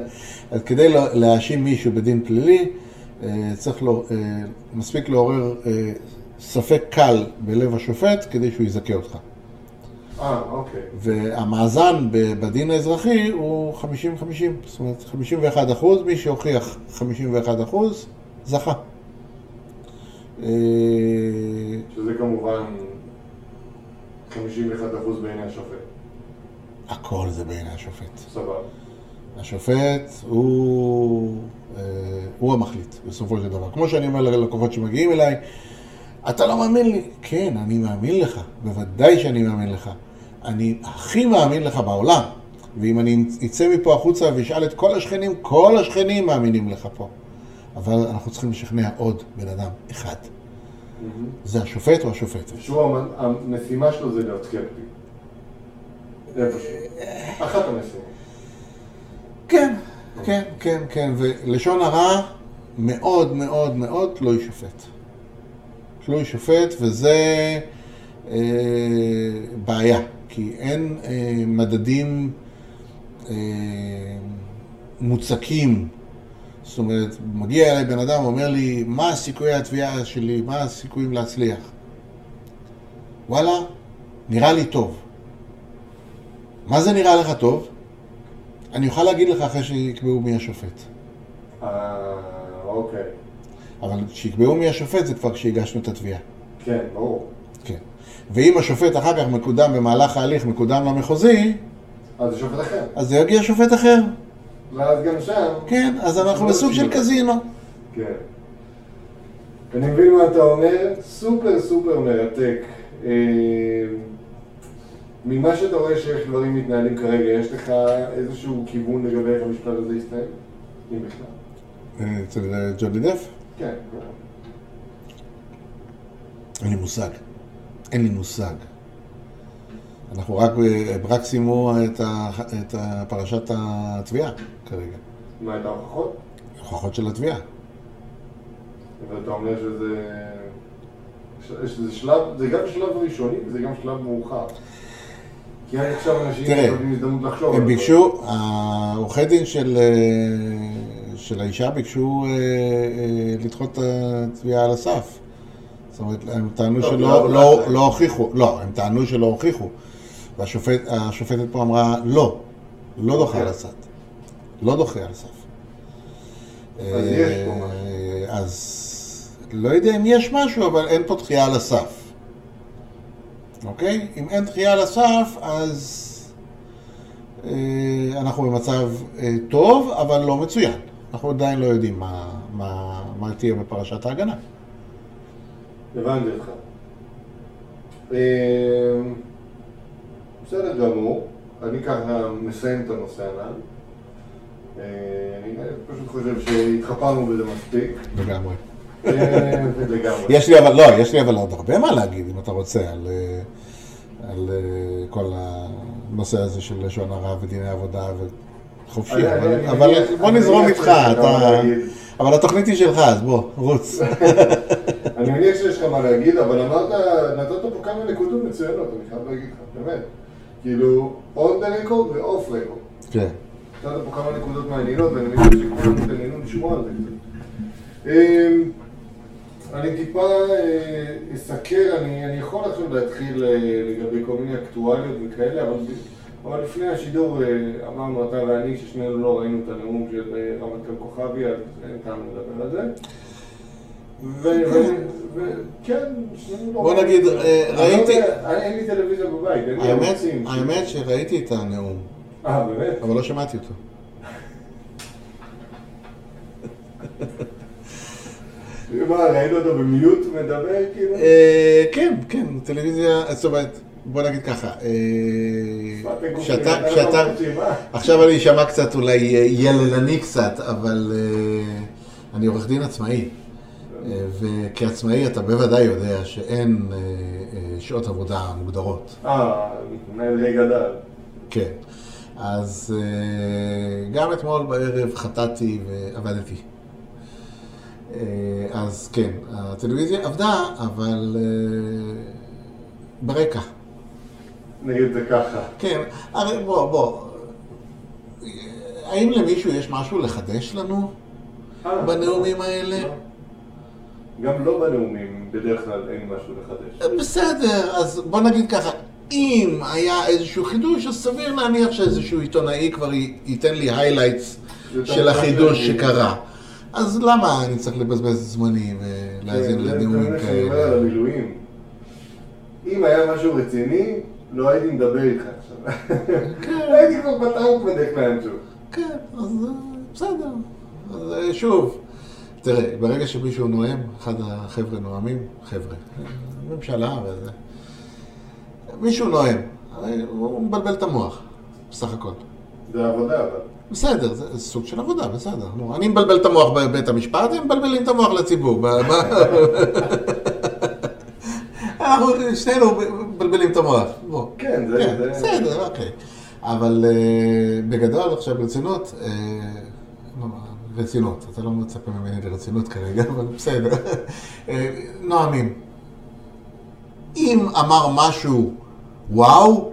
*laughs* אז כדי לה- להאשים מישהו בדין פלילי, צריך לו, אה, מספיק לעורר אה, ספק קל בלב השופט כדי שהוא יזכה אותך. אה, אוקיי. והמאזן בדין האזרחי הוא 50-50, זאת אומרת 51 אחוז, מי שהוכיח 51 אחוז, זכה. אה, שזה כמובן 51% בעיני השופט. הכל זה בעיני השופט. סבבה. השופט הוא, אה, הוא המחליט בסופו של דבר. כמו שאני אומר ללקוחות שמגיעים אליי, אתה לא מאמין לי. כן, אני מאמין לך, בוודאי שאני מאמין לך. אני הכי מאמין לך בעולם. ואם אני אצא מפה החוצה ואשאל את כל השכנים, כל השכנים מאמינים לך פה. אבל אנחנו צריכים לשכנע עוד בן אדם אחד. זה השופט או השופטת. שהוא, המ- המשימה שלו זה להיות סקפטי. איפשהו. אחת המשימות. כן, כן, כן, כן, ולשון הרע מאוד מאוד מאוד תלוי שופט. תלוי שופט, וזה אה, בעיה, כי אין אה, מדדים אה, מוצקים. זאת אומרת, מגיע אליי בן אדם ואומר לי, מה סיכויי התביעה שלי, מה הסיכויים להצליח? וואלה, נראה לי טוב. מה זה נראה לך טוב? אני אוכל להגיד לך אחרי שיקבעו מי השופט. אה, אוקיי. אבל שיקבעו מי השופט זה כבר כשהגשנו את התביעה. כן, ברור. כן. ואם השופט אחר כך מקודם במהלך ההליך, מקודם למחוזי, אז זה שופט אחר. אז זה יגיע שופט אחר. ואז גם שם... כן, אז אנחנו בסוג של קזינו. כן. אני מבין מה אתה אומר, סופר סופר מרתק. אה, ממה שאתה רואה שאיך דברים מתנהלים כרגע, יש לך איזשהו כיוון לגבי איך המשפט הזה יסתיים? אם בכלל. אה, אצל אה, ג'וני דף? כן. אין לי מושג. אין לי מושג. אנחנו רק, ב- רק סיימו את, ה, את ה- פרשת התביעה כרגע. מה, את ההוכחות? הוכחות של התביעה. ואתה אומר שזה... שזה שלב, זה גם שלב ראשוני וזה גם שלב מאוחר. כי עד עכשיו אנשים מקבלים הזדמנות לחשוב. הם ביקשו, העורכי דין של, אה, של האישה ביקשו אה, אה, לדחות את התביעה על הסף. זאת אומרת, הם טענו טוב, שלא לא, לא, לא. לא הוכיחו, לא, הם טענו שלא הוכיחו. והשופטת פה אמרה, לא, לא דוחה על הסף. לא דוחה על הסף. אז. אה, אז לא יודע אם יש משהו, אבל אין פה דחייה על הסף. אוקיי? אם אין דחייה על הסף, אז אה, אנחנו במצב אה, טוב, אבל לא מצוין. אנחנו עדיין לא יודעים מה, מה, מה תהיה בפרשת ההגנה. הבנתי אותך. אה, בסדר גמור, אני ככה מסיים את הנושא הנ"ל. אה, אני פשוט חושב שהתחפרנו בזה מספיק. לגמרי. יש לי אבל, לא, יש לי אבל עוד הרבה מה להגיד, אם אתה רוצה, על, אה, על אה, כל הנושא הזה של לשון הרע ודיני עבודה וחופשי, אבל, אבל אני- בוא נזרום איתך, אתה. אבל התוכנית היא שלך, אז בוא, רוץ. *laughs* אני מניח שיש לך מה להגיד, אבל אמרת, נתת פה כמה נקודות מצוינות, אני חייב להגיד לך, באמת. כאילו, on the record ו-off record. כן. נתת פה כמה נקודות מעניינות, ואני מניח שכולם מתעניינו לשמוע על זה. אמ, אני טיפה אה, אסקר, אני, אני יכול עכשיו להתחיל אה, לגבי כל מיני אקטואליות וכאלה, אבל, אבל לפני השידור אה, אמרנו אתה ואני ששנינו לא ראינו את הנאום של רמטכ"ל כוכבי, אז אין טעם לדבר על זה. וכן, שנינו לא בוא. נגיד, לא ראיתי- אין לי טלוויזיה בבית, אין לי ערוצים. האמת שראיתי את הנאום, אה, באמת? אבל לא שמעתי אותו. *laughs* מה, ראינו אותו במיוט מדבר כאילו? אה, כן, כן, טלוויזיה, זאת אומרת, בוא נגיד ככה, אה, כשאתה, לא מקשיבה. עכשיו אני אשמע קצת אולי אה, יללני קצת, אבל אה, אני עורך דין עצמאי, אה, וכעצמאי אתה בוודאי יודע שאין אה, אה, שעות עבודה מוגדרות. אה, מנהל גדל. כן. אז אה, גם אתמול בערב חטאתי ועבדתי. אה, אז כן, הטלוויזיה עבדה, אבל אה, ברקע. נגיד זה ככה. כן, הרי בוא, בוא. האם למישהו יש משהו לחדש לנו אה, בנאומים האלה? לא. גם לא בנאומים, בדרך כלל אין משהו לחדש. בסדר, אז בוא נגיד ככה, אם היה איזשהו חידוש, אז סביר להניח שאיזשהו עיתונאי כבר ייתן לי highlights של החידוש שקרה. אז למה אני צריך לבזבז את זמני ולהאזין כן, לנאומים זה מה שאני אומר על כאלה? המילואים. אם היה משהו רציני, לא הייתי מדבר איתך עכשיו. *laughs* הייתי כבר בטח בדרך לאנשהו. כן, אז אה, בסדר. אז אה, שוב, תראה, ברגע שמישהו נואם, אחד החבר'ה נואמים, חבר'ה, ממשלה וזה, מישהו נואם, הרי הוא מבלבל את המוח, בסך הכל. זה עבודה, אבל. בסדר, זה סוג של עבודה, בסדר. נו, אני מבלבל את המוח בבית המשפט, הם מבלבלים את המוח לציבור. *laughs* אנחנו שנינו מבלבלים את המוח. כן, זה... כן, זה- בסדר, אוקיי. אבל אה, בגדול, עכשיו ברצינות, אה, לא, רצינות, אתה לא מצפה ממני לרצינות כרגע, אבל בסדר. *laughs* אה, נואמים. אם אמר משהו, וואו,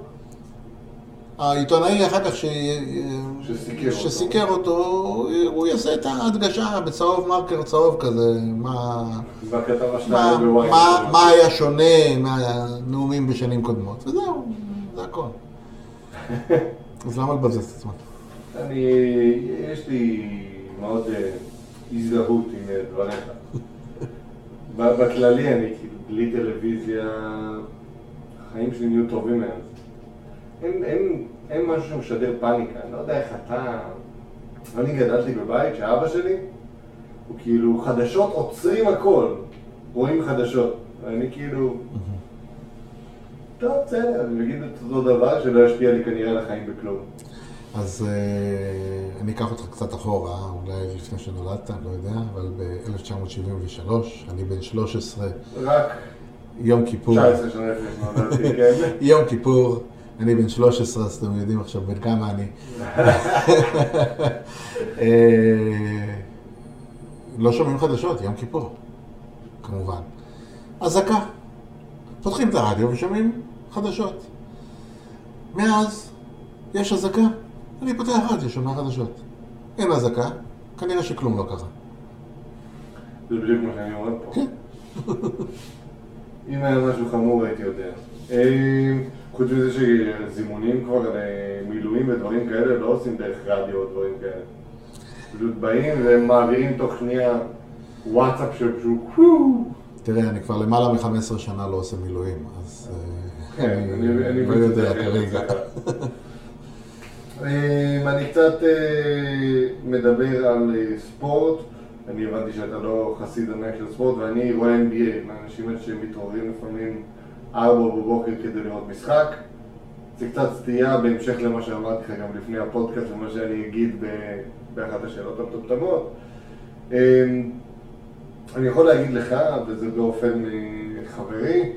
העיתונאי אחר כך ש... שסיקר אותו. שסיקר אותו, הוא יעשה את ההדגשה בצהוב מרקר צהוב כזה, מה, מה. מה, מה היה שונה מהנאומים בשנים קודמות, וזהו, זה הכל. *laughs* אז למה לבזבז את עצמם? אני, יש לי מאוד אה, הזדהות עם אה, דבריך. *laughs* בכללי אני כאילו, בלי טלוויזיה, החיים שלי נהיו טובים מאז. אין, אין, אין משהו שמשדר פאניקה, אני לא יודע איך אתה... אני גדלתי בבית שאבא שלי, הוא כאילו, חדשות עוצרים הכל, רואים חדשות. ואני כאילו, טוב, בסדר, אני אגיד את אותו דבר שלא ישפיע לי כנראה על החיים בכלום. אז אה, אני אקח אותך קצת אחורה, אולי לפני שנולדת, לא יודע, אבל ב-1973, אני בן 13, רק יום כיפור. 19 שנה לפני שנולדתי, כן? *laughs* יום כיפור, אני בן 13, אז אתם יודעים עכשיו בן כמה אני. *laughs* אה, לא שומעים חדשות, יום כיפור, כמובן. אזעקה. פותחים את הרדיו ושומעים חדשות. מאז יש אזעקה, אני פותח רדיו, שומע חדשות. אין אזעקה, כנראה שכלום לא קרה. זה בדיוק מה שאני אומר פה. כן. אם היה משהו חמור הייתי יודע. חוץ מזה שזימונים כבר למילואים ודברים כאלה לא עושים דרך רדיו או דברים כאלה. פשוט באים ומעבירים תוך שנייה וואטסאפ שפשוט וואו. תראה, אני כבר למעלה מ-15 שנה לא עושה מילואים, אז אה, כן, אני לא יודע כרגע. אה, אני קצת אה, מדבר על אה, ספורט, אני הבנתי שאתה לא חסיד ענק של ספורט ואני רואה NBA, מהאנשים האלה שמתעוררים לפעמים ארבע בבוקר כדי לראות משחק. זה קצת סטייה בהמשך למה שאמרתי לך גם לפני הפודקאסט ומה שאני אגיד באחת השאלות המטומטמות. אה, אני יכול להגיד לך, וזה באופן אה, חברי,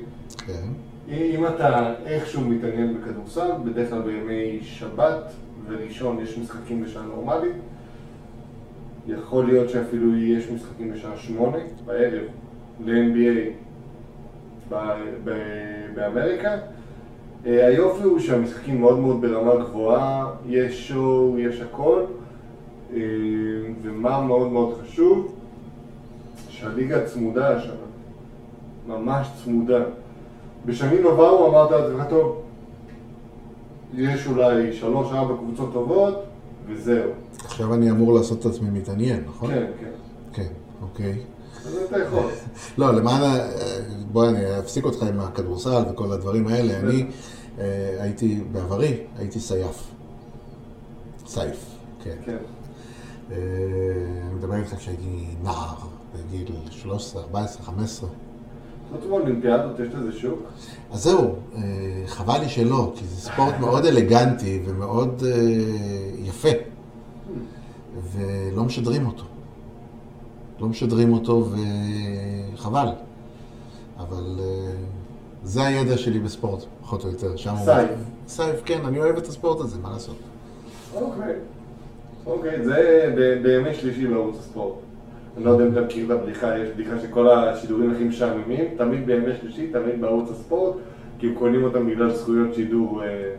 כן. אם אתה איכשהו מתעניין בכדורסל, בדרך כלל בימי שבת וראשון יש משחקים בשעה נורמלית, יכול להיות שאפילו יש משחקים בשעה שמונה בערב ל-NBA באמריקה. אה, היופי הוא שהמשחקים מאוד מאוד ברמה גבוהה, יש שואו, יש הכל, אה, ומה מאוד מאוד חשוב, שהליגה צמודה השנה, ממש צמודה. בשנים עברו אמרת לעצמך, טוב, יש אולי שלוש-ארבע קבוצות טובות, וזהו. עכשיו אני אמור לעשות את עצמי מתעניין, נכון? כן, כן. כן, אוקיי. אז אתה יכול. לא, למען, ה- בוא אני אפסיק אותך עם הכדורסל וכל הדברים האלה. אני אה, הייתי, בעברי, הייתי סייף. סייף, כן. כן. אה, אני מדבר איתך כשהייתי נער, בגיל 13, 14, 15. חוץ מאולימפיאדות יש לזה שוק? אז זהו, אה, חבל לי שלא, כי זה ספורט מאוד אלגנטי ומאוד יפה, *laughs* ולא משדרים אותו. לא משדרים אותו וחבל. אבל אה, זה הידע שלי בספורט, פחות או יותר. סייף. סייף, כן, אני אוהב את הספורט הזה, מה לעשות? אוקיי. אוקיי, זה בימי שלישי בערוץ הספורט. אני לא יודע אם אתה מכיר את הבדיחה, יש בדיחה שכל השידורים הכי משעממים, תמיד בימי שלישי, תמיד בערוץ הספורט, כי הם קונים אותם בגלל זכויות שידור אה,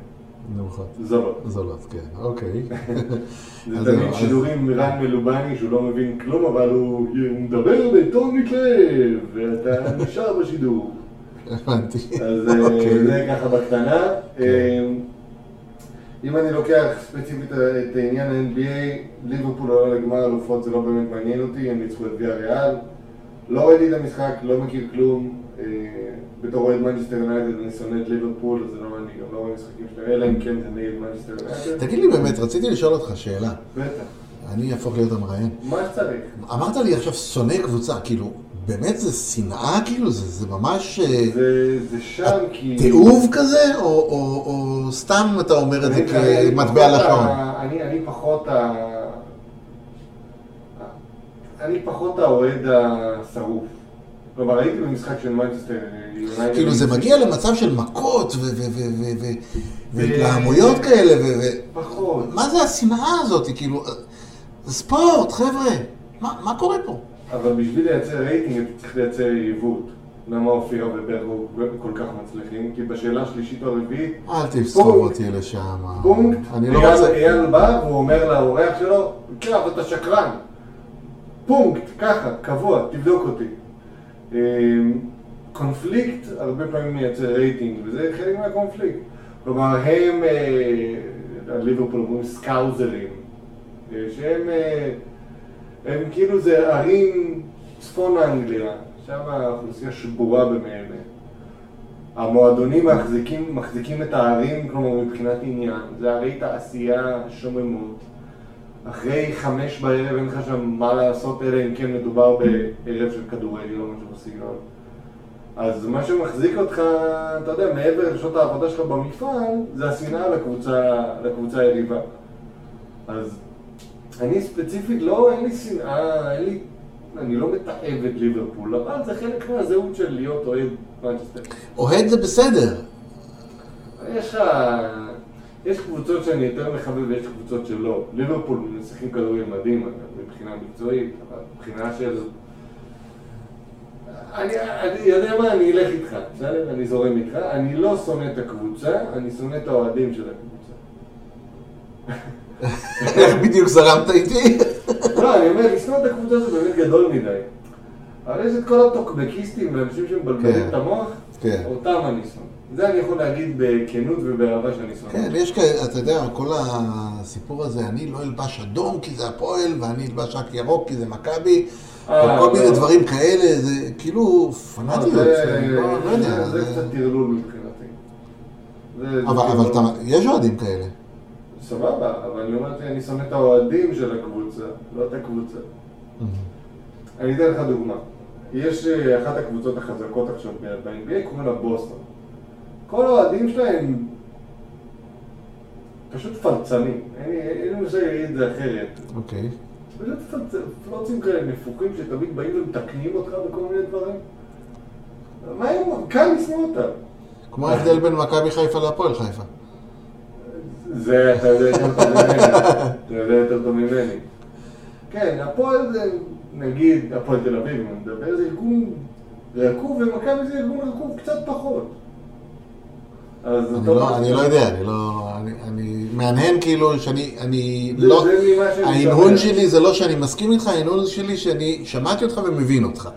נמוכות. זולות. זולות, כן, אוקיי. *laughs* זה *laughs* תמיד שידורים מרן מלובני שהוא לא מבין כלום, אבל הוא מדבר בתומית לב, ואתה נשאר בשידור. הבנתי. אז אה, אוקיי. זה ככה בקטנה. אה, אם אני לוקח ספציפית את עניין ה-NBA, ליברפול עולה לגמר אלופות, זה לא באמת מעניין אותי, הם ניצחו את ויאריאל. לא ראיתי את המשחק, לא מכיר כלום. אה, בתור אוהד מנצ'סטר יונייטד אני שונא את ליברפול, אז לא מעניין, גם לא רואה משחקים שלהם, אלא אם כן זה נגד מנצ'סטר יונייטד. תגיד לי באמת, רציתי לשאול אותך שאלה. בטח, אני אהפוך להיות המראיין. מה שצריך. אמרת לי עכשיו שונא קבוצה, כאילו, באמת זה שנאה, כאילו, זה, זה ממש אה, זה זה שם כי... תיעוב כזה, או, או, או סתם אתה אומר את זה אני- אני כמטבע לשון? אני אני פחות ה... אני פחות האוהד השרוף. כלומר, הייתי במשחק של מנצ'סטר יונייטד. כאילו, זה מגיע למצב של מכות והתלהמויות כאלה, ו... פחות. מה זה השנאה הזאת? כאילו, זה ספורט, חבר'ה, מה, קורה פה? אבל בשביל לייצר רייטינג אתה צריך לייצר יריבות. למה אופירה ובררו כל כך מצליחים? כי בשאלה השלישית או הרביעית, אל תסחוב. אותי לשם. פונקט, אני לא. אייל בא והוא אומר לאורח שלו, כן, אבל אתה שקרן. פונקט, ככה, קבוע, תבדוק אותי. אמ, קונפליקט הרבה פעמים מייצר רייטינג, וזה חלק מהקונפליקט. כלומר, הם, אה, ליברפול אומרים סקאוזרים, אה, שהם אה, הם כאילו זה ערים צפון אנגליה, שם האוכלוסייה שבורה במילא. המועדונים מחזיקים, מחזיקים את הערים, כלומר מבחינת עניין, זה ערי תעשייה שוממות. אחרי חמש בערב אין לך שם מה לעשות, אלא אם כן מדובר בערב של כדורגל או משהו בסגנון. אז מה שמחזיק אותך, אתה יודע, מעבר לשעות העבודה שלך במפעל, זה השנאה לקבוצה, לקבוצה היריבה. אז אני ספציפית לא, אין לי שנאה, אין לי, אני לא מתעב את ליברפול, אבל זה חלק מהזהות של להיות אוהד מנצ'סטר. אוהד זה בסדר. יש לך, יש קבוצות שאני יותר מחבב ויש קבוצות שלא. ליברפול משחקים כדורגל מדהים אגב, מבחינה מקצועית, אבל מבחינה של... אני, אני יודע מה, אני אלך איתך, בסדר? אני זורם איתך. אני לא שונא את הקבוצה, אני שונא את האוהדים של הקבוצה. איך בדיוק זרמת איתי? לא, אני אומר, לשנוא את הקבוצה זה באמת גדול מדי. אבל יש את כל הטוקבקיסטים ואנשים שמבלבלים כן. את המוח, כן. אותם אני שונא. זה אני יכול להגיד בכנות ובאהבה שאני שונא. כן, יש כאלה, אתה יודע, כל הסיפור הזה, אני לא אלבש אדום כי זה הפועל, ואני אלבש רק ירוק כי זה מכבי, אה, או כל מיני. דברים כאלה, זה כאילו פנאטיות, זה- לא לא. זה- קצת טרלול מבחינתי. אבל יש אוהדים כאלה. סבבה, אבל אני אומר שאני שונא את האוהדים של הקבוצה, לא את הקבוצה. אני אתן לך דוגמה. יש אה, אחת הקבוצות החזקות עכשיו ב-NBA, קוראים לה בוסטון. כל האוהדים שלהם פשוט פלצנים. אין לי- מושג להגיד את זה אחרת. אוקיי. פשוט פלוצים כאלה נפוחים שתמיד באים ומתקנים אותך בכל מיני דברים. מה הם, קל לשנוא אותם. כמו ההבדל בין מכבי חיפה להפועל חיפה. זה אתה יודע יותר טוב ממני. אתה יודע יותר טוב ממני. כן, הפועל זה, נגיד, הפועל תל אביב, אם אני מדבר, זה ארגון רקוב, ומכבי זה ארגון רקוב קצת פחות. אז אני אותו לא. אני לא יודע, אני לא... אני, אני מהנהן כאילו שאני... אני לא... ההנהון. שלי זה לא שאני מסכים איתך, ההנהון שלי שאני שמעתי אותך ומבין אותך. *laughs*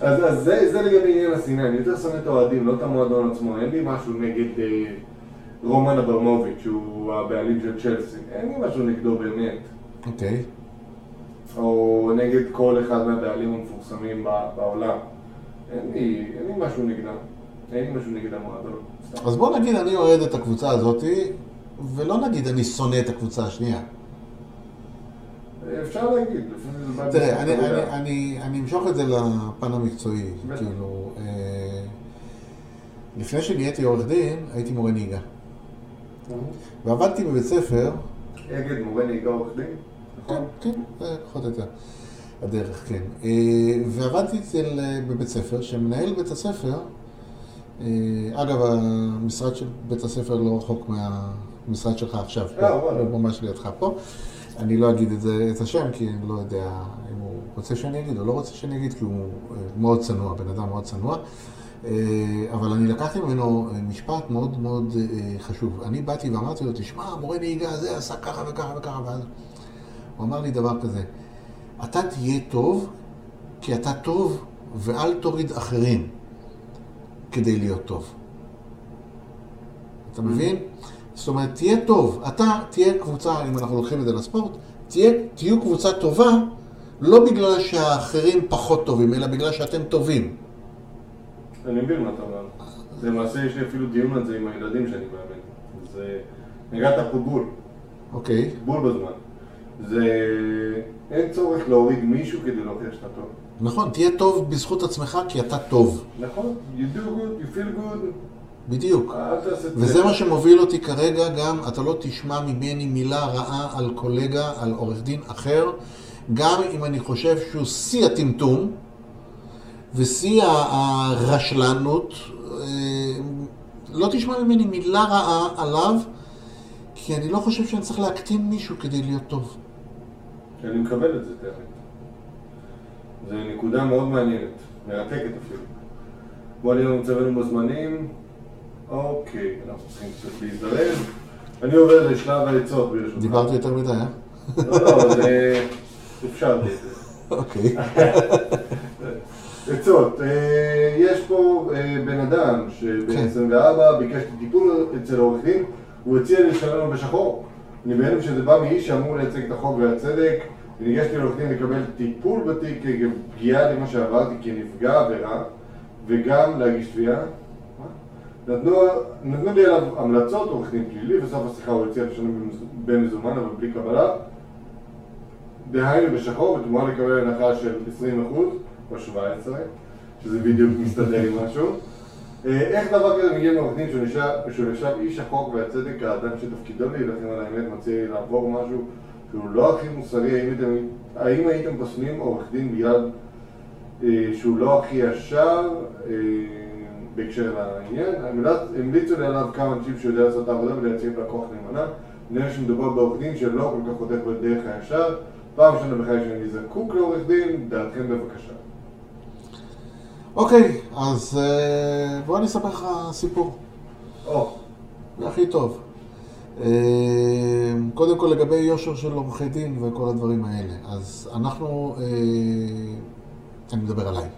אז, אז זה, זה לגבי עניין השנאה, אני יותר שונא את האוהדים, לא את המועדון עצמו, אין לי משהו נגד אה, רומן אברמוביץ', שהוא הבעלים של צ'לסי, אין לי משהו נגדו באמת, אוקיי. או נגד כל אחד מהבעלים המפורסמים בעולם, אין לי, אין לי משהו נגדם, אין לי משהו נגד המועדון. סתם. אז בוא נגיד אני אוהד את הקבוצה הזאתי, ולא נגיד אני שונא את הקבוצה השנייה. אפשר להגיד, תראה, אני. אני, אני, אני אמשוך את זה לפן המקצועי. כאילו, אה, לפני שנהייתי עורך דין, הייתי מורה נהיגה. ועבדתי בבית ספר, אגד מורה נהיגה עורך דין, כן, נכון? כן, זה פחות או יותר הדרך, כן. אה, ועבדתי אצל, אה, בבית ספר, שמנהל בית הספר, אה, אגב, המשרד של בית הספר לא רחוק מהמשרד שלך עכשיו, פה. הוא ממש לידך פה. אני לא אגיד את, זה, את השם, כי אני לא יודע אם הוא רוצה שאני אגיד או לא רוצה שאני אגיד, כי הוא מאוד צנוע, בן אדם מאוד צנוע. אבל אני לקחתי ממנו משפט מאוד מאוד חשוב. אני באתי ואמרתי לו, תשמע, מורה נהיגה הזה עשה ככה וככה וככה, ואז הוא אמר לי דבר כזה, אתה תהיה טוב כי אתה טוב ואל תוריד אחרים כדי להיות טוב. אתה מבין? זאת אומרת, תהיה טוב. אתה תהיה קבוצה, אם אנחנו לוקחים את זה לספורט, תהיה, תהיו קבוצה טובה לא בגלל שהאחרים פחות טובים, אלא בגלל שאתם טובים. אני מבין מה אתה אומר. למעשה יש לי אפילו דיון על זה עם הילדים שאני מאמן. זה... נגעת פה בול, אוקיי? בול בזמן. זה... אין צורך להוריד מישהו כדי להוכיח שאתה טוב. נכון, תהיה טוב בזכות עצמך כי אתה טוב. נכון? You do good, you feel good, בדיוק. את וזה מה שמוביל אותי כרגע גם, אתה לא תשמע ממני מילה רעה על קולגה, על עורך דין אחר, גם אם אני חושב שהוא שיא הטמטום ושיא הרשלנות, אה, לא תשמע ממני מילה רעה עליו, כי אני לא חושב שאני צריך להקטין מישהו כדי להיות טוב. אני מקבל את זה, תאמת. זו נקודה מאוד מעניינת, מרתקת אפילו. בוא נראה מצבנו בזמנים. אוקיי, אנחנו צריכים קצת להזדרז. אני עובר לשלב העצות ברשותך. דיברתי יותר מדי, אה? לא, לא, זה... אפשרתי את זה. אוקיי. *laughs* עצות, אה, יש פה אה, בן אדם שבן כן. 24 ביקש טיפול אצל עורך דין, הוא הציע לי לשלם לו בשחור. אני בהלם שזה בא מאיש שאמור לייצג את החוק והצדק, וניגשתי לעורך דין לקבל טיפול בתיק כפגיעה למה שעברתי כנפגע עבירה, וגם להגיש תביעה. נתנו, נתנו לי עליו המלצות, עורך דין פלילי, בסוף השיחה הוא הציע לשלם במזומן אבל בלי קבלה. דהיינו בשחור, בתמורה לקבל הנחה של 20% או 17, שזה בדיוק מסתדר עם משהו. אה, איך דבר כזה מגיע מעורך דין שהוא נשאר- איש החוק והצדק, האדם שתפקידו להילחם על האמת, מציע לי לעבור משהו שהוא לא הכי מוסרי, האם, אתם, האם הייתם פוסלים עורך דין בגלל אה, שהוא לא הכי ישר אה, בהקשר לעניין? המליצו לי עליו כמה אנשים שיודע לעשות את העבודה ולייצג לקוח נאמנה. נראה שמדובר בעורך דין שלא כל כך חותך בדרך הישר. פעם ראשונה בחיי שאני זקוק לעורך דין, דעתכם בבקשה. אוקיי, אז אה, בוא אני אספר לך סיפור. או, זה הכי טוב. אה, קודם כל לגבי יושר של עורכי דין וכל הדברים האלה. אז אנחנו, אה, אני מדבר עליי,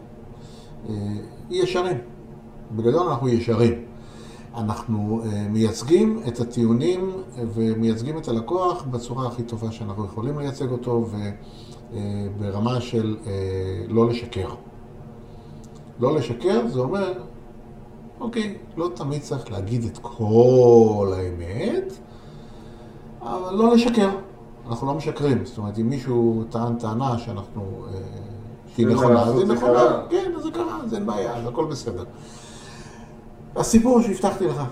ישרים. בגדול אנחנו ישרים. אנחנו מייצגים את הטיעונים ומייצגים את הלקוח בצורה הכי טובה שאנחנו יכולים לייצג אותו וברמה של לא לשקר. לא לשקר זה אומר אוקיי, לא תמיד צריך להגיד את כל האמת, אבל לא לשקר. אנחנו לא משקרים. זאת אומרת, אם מישהו טען טענה שאנחנו... אה, שהיא מה נכונה, אז היא זה נכונה. כן, זה קרה, אז אין בעיה, אז הכל בסדר. הסיפור שהבטחתי לך,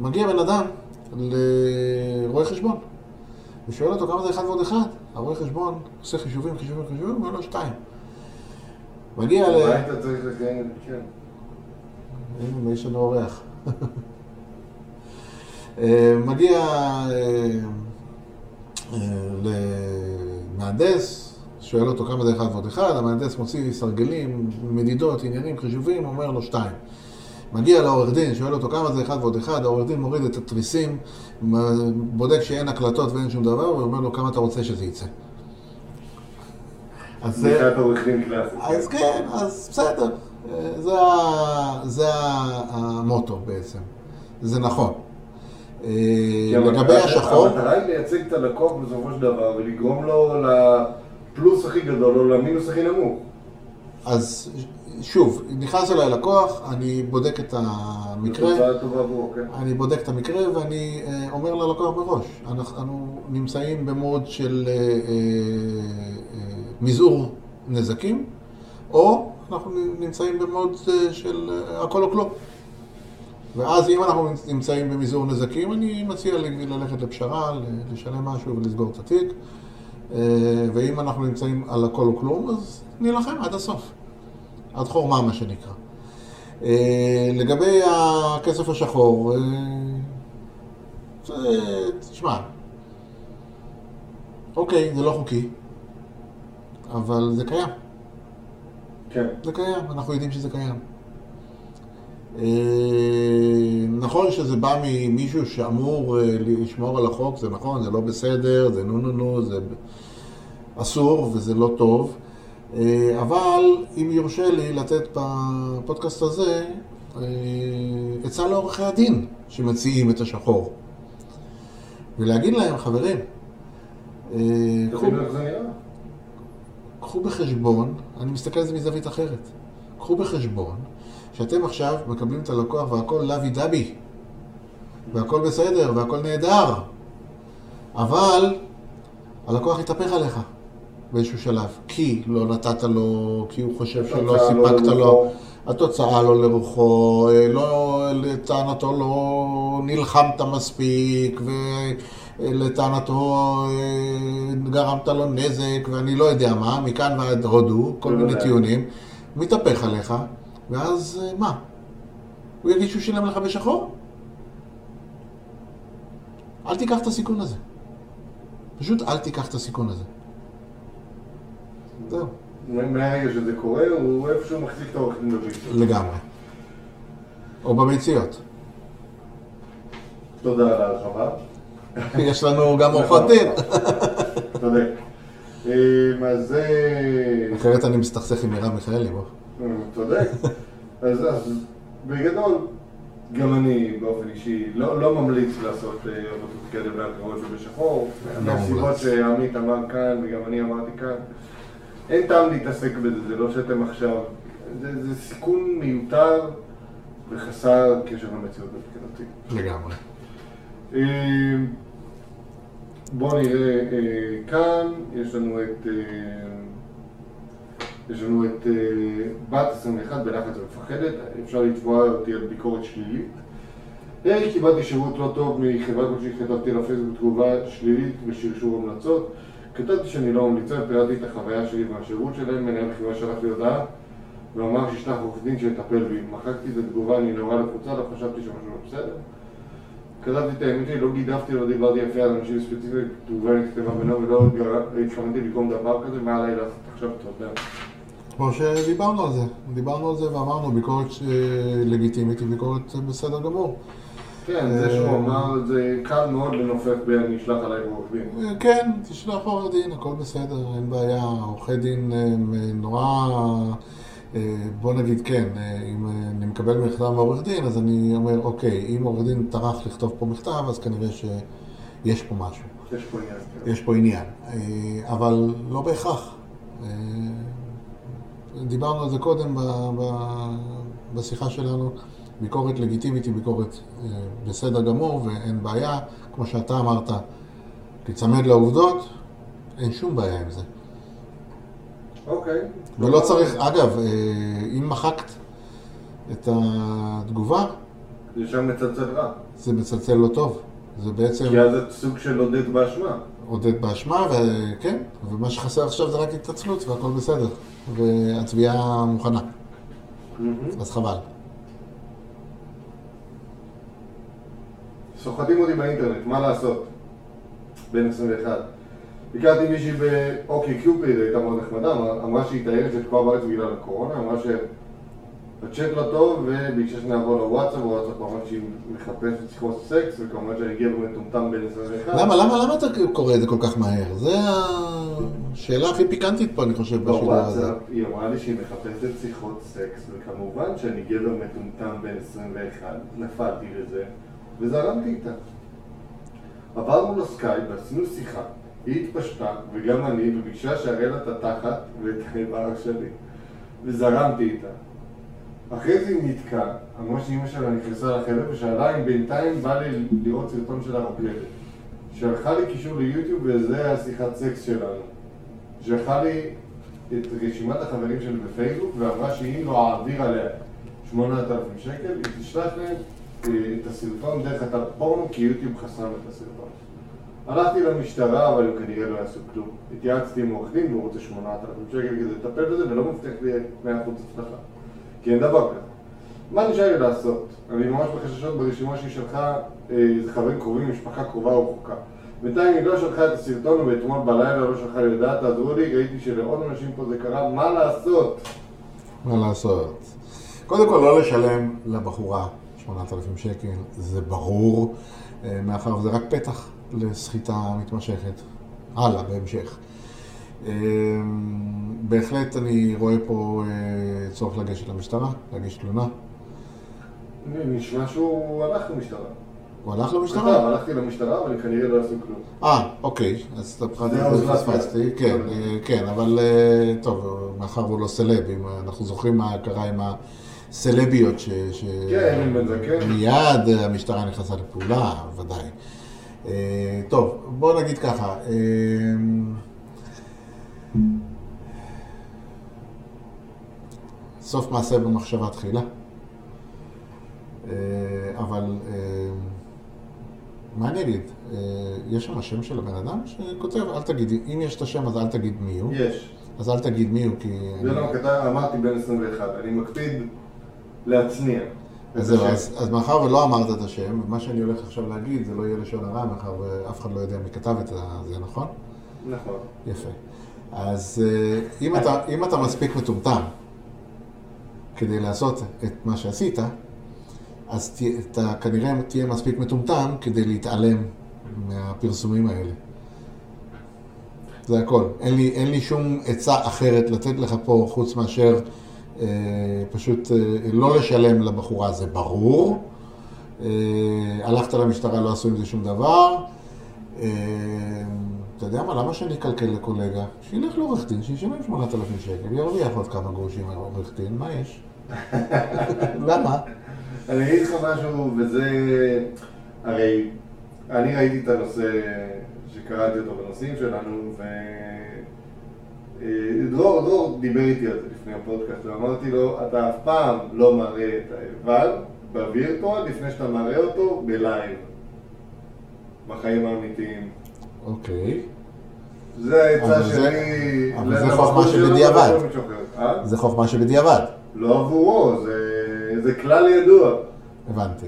מגיע בן אדם לרואה חשבון, ושואל אותו כמה זה אחד ועוד אחד. הרואה חשבון עושה חישובים, חישובים, חישובים, ואומר לו שתיים. מגיע ל... צריך לקיים? כן. הנה, יש לנו אורח. אה, מגיע אה, אה, למהנדס, שואל אותו כמה זה אחד ועוד אחד, המהנדס מוציא סרגלים, מדידות, עניינים, חישובים, אומר לו שתיים. מגיע לעורך דין, שואל אותו כמה זה אחד ועוד אחד, העורך דין מוריד את התריסים, בודק שאין הקלטות ואין שום דבר, ואומר לו כמה אתה רוצה שזה יצא. אז זה... אז כן, אז בסדר. זה, ה- זה ה- המוטו בעצם. זה נכון. אה, המטרה- לגבי השחור, המטרה היא לייצג את הלקוח בסופו של דבר ולגרום לו לפלוס הכי גדול או למינוס הכי נמוך. אז שוב, נכנס אליי לקוח, אני בודק את המקרה, כן. אני בודק את המקרה ואני אה, אומר ללקוח מראש, אנחנו נמצאים במוד של אה, אה, אה, מזעור נזקים, או אנחנו נמצאים במוד אה, של אה, הכל או כלום. ואז אם אנחנו נמצאים במזעור נזקים, אני מציע ללכת לפשרה, לשלם משהו ולסגור את התיק. אה, ואם אנחנו נמצאים על הכל או כלום, אז נילחם עד הסוף. עד חורמה, מה שנקרא. לגבי הכסף השחור, זה, תשמע, אוקיי, זה לא חוקי, אבל זה קיים. כן. זה קיים, אנחנו יודעים שזה קיים. אה, נכון שזה בא ממישהו שאמור אה, לשמור על החוק, זה נכון, זה לא בסדר, זה נו נו נו, זה אסור וזה לא טוב, אה, אבל אם יורשה לי לתת בפודקאסט הזה עצה לעורכי הדין שמציעים את השחור. ולהגיד להם, חברים, תבינו איך זה נראה. קחו בחשבון, אני מסתכל על זה מזווית אחרת, קחו בחשבון שאתם עכשיו מקבלים את הלקוח והכל לוי דבי והכל בסדר והכל נהדר אבל הלקוח יתהפך עליך באיזשהו שלב כי לא נתת לו, כי הוא חושב שלא לא סיפקת לו. התוצאה לא לרוחו, אה, לא, לטענתו לא נלחמת מספיק, ולטענתו אה, גרמת לו נזק, ואני לא יודע מה, מכאן ועד הודו, כל מיני בוודאי. טיעונים, מתהפך עליך, ואז אה, מה? הוא יגיד שהוא שילם לך בשחור? אל תיקח את הסיכון הזה. פשוט אל תיקח את הסיכון הזה. זהו, מהרגע שזה קורה, הוא איפשהו מחזיק את העורך דין בביצוע. לגמרי. או בביציות. תודה על ההרחבה. *laughs* יש לנו גם עורכות דין. *laughs* צודק. אה, אז זה... אחרת אני מסתכסך עם מרב מיכאלי, בוא. אה, צודק. אז בגדול, גם אני באופן אישי לא לא ממליץ לעשות אה, עבודות כאלה ואחרות ובשחור. לא מהסיבות. שעמית אמר כאן וגם אני אמרתי כאן. אין טעם להתעסק בזה, זה לא שאתם עכשיו... זה זה סיכון מיותר וחסר קשר למציאות מבחינתי. לגמרי. אה, בואו נראה אה, כאן, יש לנו את, אה, יש לנו את אה, בת 21 בלחץ ומפחדת, אפשר לתבוע אותי על ביקורת שלילית. היי, קיבלתי שירות לא טוב מחברה כלשהי, כתבתי לפייסבוק תגובה שלילית ושרשור המלצות. כתבתי שאני לא ממליצה, פירטתי את החוויה שלי והשירות שלהם, מנהל חברה שלח לי הודעה ואמר שישלח עורך דין שיטפל בי. מחקתי את התגובה, אני נורא לחוצה, לא חשבתי שמשהו לא בסדר. כתבתי את האמת שלי, לא גידפתי, לא דיברתי יפה על אנשים ספציפיים, תגובה נכתבה בינו ולא התכוונתי לקרום דבר כזה, מה עליי לעשות עכשיו, אתה יודע. כמו שדיברנו על זה. דיברנו על זה ואמרנו, ביקורת אה, לגיטימית היא ביקורת אה, בסדר גמור. כן, זה שהוא אמר, זה קל מאוד לנופף ב"אני אשלח עליי עורך דין". אה, כן, תשלח עורך דין, הכל בסדר, אין בעיה. עורכי דין הם אה, נורא... אה, בוא נגיד כן, אה, אם אה, אני מקבל מכתב מעורך דין, אז אני אומר, אוקיי, אם עורך דין טרח לכתוב פה מכתב, אז כנראה שיש פה משהו. יש פה עניין. יש פה עניין, אבל לא בהכרח. דיברנו על זה קודם ב- ב- בשיחה שלנו, ביקורת לגיטימית היא ביקורת בסדר גמור ואין בעיה, כמו שאתה אמרת, תיצמד לעובדות, אין שום בעיה עם זה. אוקיי. ולא צריך, אגב, אה, אם מחקת את התגובה, זה שם מצלצל רע. זה מצלצל לא טוב. זה בעצם כי אז זה סוג של עודד באשמה. עודד באשמה, וכן, ומה שחסר עכשיו זה רק התנצלות והכל בסדר. והתביעה מוכנה, אז חבל. סוחטים אותי באינטרנט, מה לעשות? בן 21. הכרתי מישהי באוקיי קיופיד, הייתה מאוד נחמדה, אמרה שהיא תיירת שתקועה בארץ בגלל הקורונה, אמרה שהצ'אט לא טוב וביקשה שנעבור לוואטסאפ, וואטסאפ אמרה שהיא מחפשת שיחות סקס, וכמובן אני גבר מטומטם בן 21. למה, למה, למה אתה קורא את זה כל כך מהר? זה השאלה הכי פיקנטית פה, אני חושב, בשידור הזה. בוואטסאפ היא אמרה לי שהיא מחפשת שיחות סקס, וכמובן שאני גבר מטומטם בן 21, נפלתי לזה, וזרמתי איתה. עברנו לסקייפ ועשינו שיחה, היא התפשטה, וגם אני, וביקשה שאראה לה את התחת ואת האיבר שלי, וזרמתי איתה. אחרי זה היא נתקעה, אמרה שאימא שלה נכנסה לחדר ושאלה אם בינתיים בא לי לראות סרטון שלה רוקדת. שלחה לי קישור ליוטיוב וזה היה שיחת סקס שלנו. שלחה לי את רשימת החברים שלי בפייסבוק ואמרה שאם לא אעביר עליה 8,000 שקל, היא תשלח להם אה, את הסרטון דרך אתר פורנו כי יוטיוב חסם את הסרטון. הלכתי למשטרה, אבל הם כנראה לא יעשו כלום. התייעצתי עם עורך דין והוא רוצה 8,000 שקל כדי לטפל בזה ולא מבטיח לי 100% הצלחה. כי אין דבר כזה. מה נשאר לי לעשות? אני ממש בחששות ברשימה שהיא שלחה, אה, זה חברים קרובים, משפחה קרובה או רחוקה. בינתיים היא לא שלחה את הסרטון ואתמול בלילה לא שלחה לי לדעת, תעזרו לי, ראיתי שלעוד אנשים פה זה קרה, מה לעשות? מה לעשות? קודם כל, לא לשלם לבחורה 8,000 שקל, זה ברור, אה, מאחר וזה רק פתח לסחיטה מתמשכת. הלאה, בהמשך. אה, בהחלט אני רואה פה אה, צורך לגשת למשטרה, להגיש תלונה. נשמע שהוא הלך למשטרה. הוא הלך למשטרה? הלכתי למשטרה, אבל הם כנראה לא עשו כלום. אה, אוקיי, אז אתה פספסתי. כן, אה, כן, אבל אה, טוב, מאחר והוא לא סלב, אם אנחנו זוכרים מה קרה עם הסלביות, ש... כן, עם בן זקן. מיד המשטרה נכנסה לפעולה, ודאי. אה, טוב, בוא נגיד ככה, אה, סוף מעשה במחשבה תחילה, אה, אבל מה אני אגיד? יש שם השם של הבן אדם שכותב, אל תגיד, אם יש את השם אז אל תגיד מי הוא, יש. אז אל תגיד מי הוא, כי... זה לא כתב, אמרתי בן 21, אני מקפיד להצניע. אז זהו. אז, אז מאחר ולא אמרת את השם, מה שאני הולך עכשיו להגיד זה לא יהיה לשון הרע, מאחר ואף אחד לא יודע מי כתב את זה, נכון? נכון. יפה. אז אה, אם אתה, אם אתה מספיק מטומטם כדי לעשות את מה שעשית, אז תה, אתה כנראה תהיה מספיק מטומטם כדי להתעלם מהפרסומים האלה. זה הכל. אין לי, אין לי שום עצה אחרת לתת לך פה, חוץ מאשר פשוט אה, לא לשלם לבחורה, זה ברור. אה, הלכת למשטרה, לא עשו עם זה שום דבר. אה, אתה יודע מה, למה שאני אקלקל לקולגה? שילך לעורך דין, שישלם 8,000 שקל, ירוויח עוד כמה גרושים על עורך דין, מה יש? *laughs* למה? אני אגיד לך משהו, וזה... הרי אני ראיתי את הנושא שקראתי אותו בנושאים שלנו, ו... אה, דרור, דרור דיבר איתי על זה לפני הפודקאסט, ואמרתי לו, אתה אף פעם לא מראה את האיבר בווירטואל לפני שאתה מראה אותו ב live, בחיים האמיתיים. אוקיי. זה העצה שלי... אבל זה חוכמה שבדיעבד. אחר. אה? זה חוכמה שבדיעבד, לא עבורו, זה, כלל ידוע. הבנתי.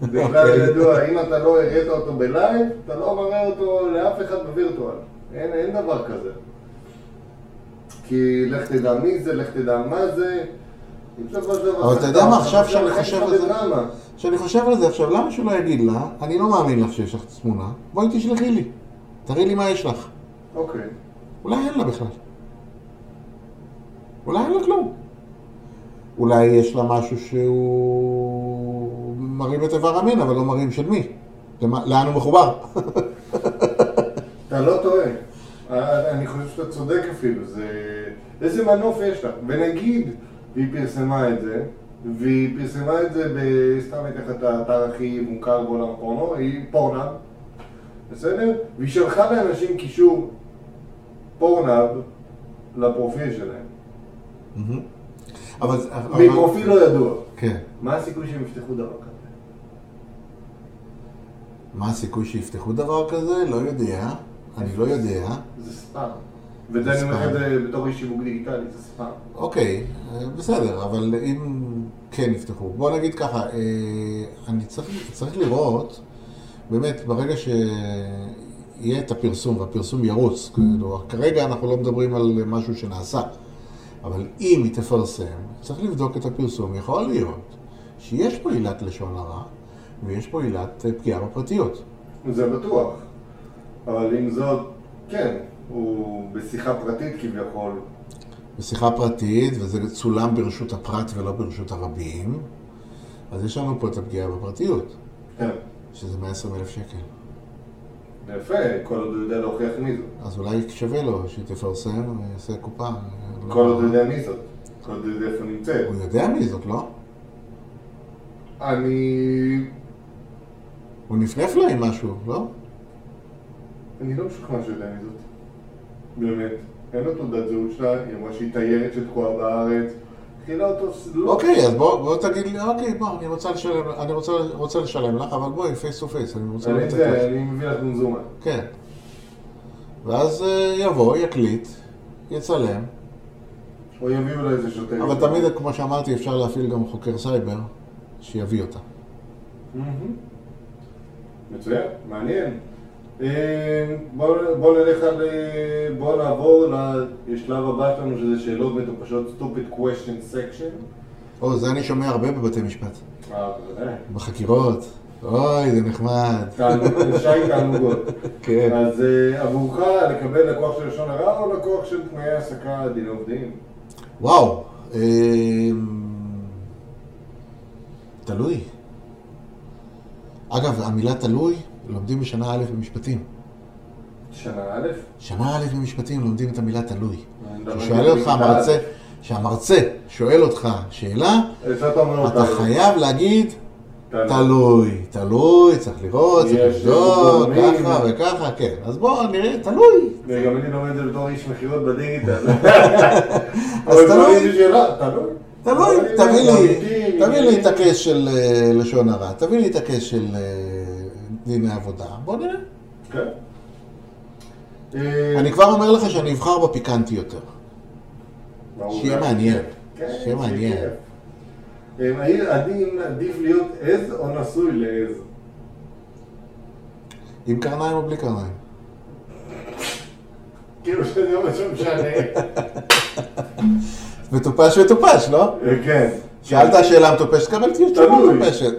זה כלל ידוע, אם אתה לא הראת אותו ב live, אתה לא מראה אותו לאף אחד בווירטואל. אין, אין דבר כזה. כי לך תדע מי זה, לך תדע מה זה. אבל אתה יודע מה, עכשיו שאני חושב על זה-. כשאני חושב על זה עכשיו, למה שהוא לא יגיד לה, אני לא מאמין לך שיש לך תמונה, בואי תשלחי לי, תראי לי מה יש לך. אוקיי. אולי אין לה בכלל. אולי אין לה כלום. אולי יש לה משהו שהוא מרים את איבר המין, אבל לא מרים של מי. לאן הוא מחובר? אתה לא טועה. אה, אני חושב שאתה צודק אפילו. זה... איזה מנוף יש לה. ונגיד, והיא פרסמה את זה, והיא פרסמה את זה ב... סתם אתן לך את האתר הכי מוכר בעולם הפורנו, היא פורנאב, בסדר? והיא שלחה לאנשים קישור פורנאב לפרופיל שלהם. אבל- מפרופיל לא ידוע. כן. מה הסיכוי שהם יפתחו דבר כזה? מה הסיכוי שיפתחו דבר כזה? לא יודע. אני לא יודע. זה ספאם. וזה אני אומר לך את זה בתור איש שיווק דיגיטלי, זה ספאם. אוקיי, אה, בסדר, אבל אם כן יפתחו, בוא נגיד ככה, אה, אני צריך, צריך לראות, באמת, ברגע יהיה את הפרסום, והפרסום ירוץ. כאילו, כרגע אנחנו לא מדברים על משהו שנעשה. אבל אם היא תפרסם, צריך לבדוק את הפרסום. יכול להיות שיש פה עילת לשון הרע, ויש פה עילת אה, פגיעה בפרטיות. זה בטוח. אבל עם זאת, כן, הוא בשיחה פרטית כביכול. בשיחה פרטית, וזה צולם ברשות הפרט ולא ברשות הרבים, אז יש לנו פה את הפגיעה בפרטיות, כן. שזה 120 אלף שקל. יפה, כל עוד הוא יודע להוכיח מי זאת. אז אולי שווה לו שהיא תפרסם ויעשה קופה. לא- כל עוד הוא יודע מי זאת. כל עוד הוא יודע איפה נמצאת. הוא יודע מי זאת, לא? אני... הוא נפנף לה עם משהו, לא? אני לא משוכנע שהוא יודע מי זאת. באמת. אין לו תעודת זהות שלה, היא אמרה שהיא תיירת שתקועה בארץ. אותו... לא. אוקיי, אז בוא, תגיד לי, אוקיי, בוא, אני רוצה לשלם, אני רוצה, רוצה לשלם לך, אבל בואי, face to face, אני רוצה לתת לך. אני מביא לך מזומן. כן. ואז אה, יבוא, יקליט, יצלם, או יביאו לה איזה שוטר. אבל תמיד, כמו שאמרתי, אפשר להפעיל גם חוקר סייבר, שיביא אותה. מצוין, מעניין. אה, בואו בוא נלך על... אה, בואו נעבור לשלב הבא שלנו, שזה שאלות מטופשות, stupid question section. או, זה אני שומע הרבה בבתי משפט. אה, בוודאי. בחקירות. אוי, זה נחמד. שי תענוגות. כן. אז אה, עבורך לקבל לקוח של לשון הרע או לקוח של תנאי העסקה דיני עובדים? וואו. אמ, תלוי. אגב, המילה תלוי, לומדים בשנה א' במשפטים. שנה א'? שנה א' במשפטים לומדים את המילה תלוי. כששואל אותך המרצה. כשהמרצה שואל אותך שאלה, אתה. חייב להגיד תלוי. תלוי, צריך לראות, צריך לבדוק. ככה וככה, כן. אז בואו נראה, תלוי. וגם אני לומד את זה בתור איש מכירות בדיגיטל. *laughs* אז תלוי. תלוי. תביא לי, תביא לי את. הקייס של אה, לשון הרע, תביא לי את הקייס של דיני עבודה, בוא נראה. כן. אני כבר אומר לך שאני אבחר בפיקנטי יותר. שיהיה מעניין. כן, שיהיה מעניין. כיף. אה, האם עדין עדיף להיות עז או נשוי לעז? עם קרניים או בלי קרניים? כאילו שזה לא משנה. מטופש מטופש, לא? אה, כן. שאלת שאלה מטופשת, קבל תשובה. מטופשת.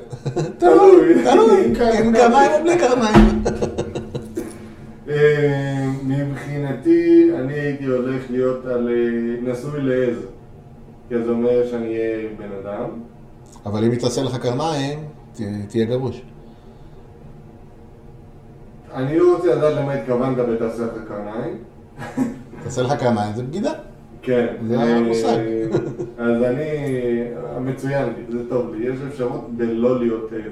תלוי. *laughs* תלוי, עם קרניים. קרניים או בלי קרניים. *laughs* אה, מבחינתי, אני הייתי הולך להיות על אה, נשוי לעז. כי זה אומר שאני אהיה בן אדם. אבל אם היא תעשה לך קרניים, תהיה גרוש. אני לא רוצה לדעת למה התכוונת בתעשיית הקרניים. תעשה לך קרניים, זה בגידה. כן. זה אה, המושג. אז אני, מצוין לי, זה טוב לי. יש אפשרות בלא להיות עז.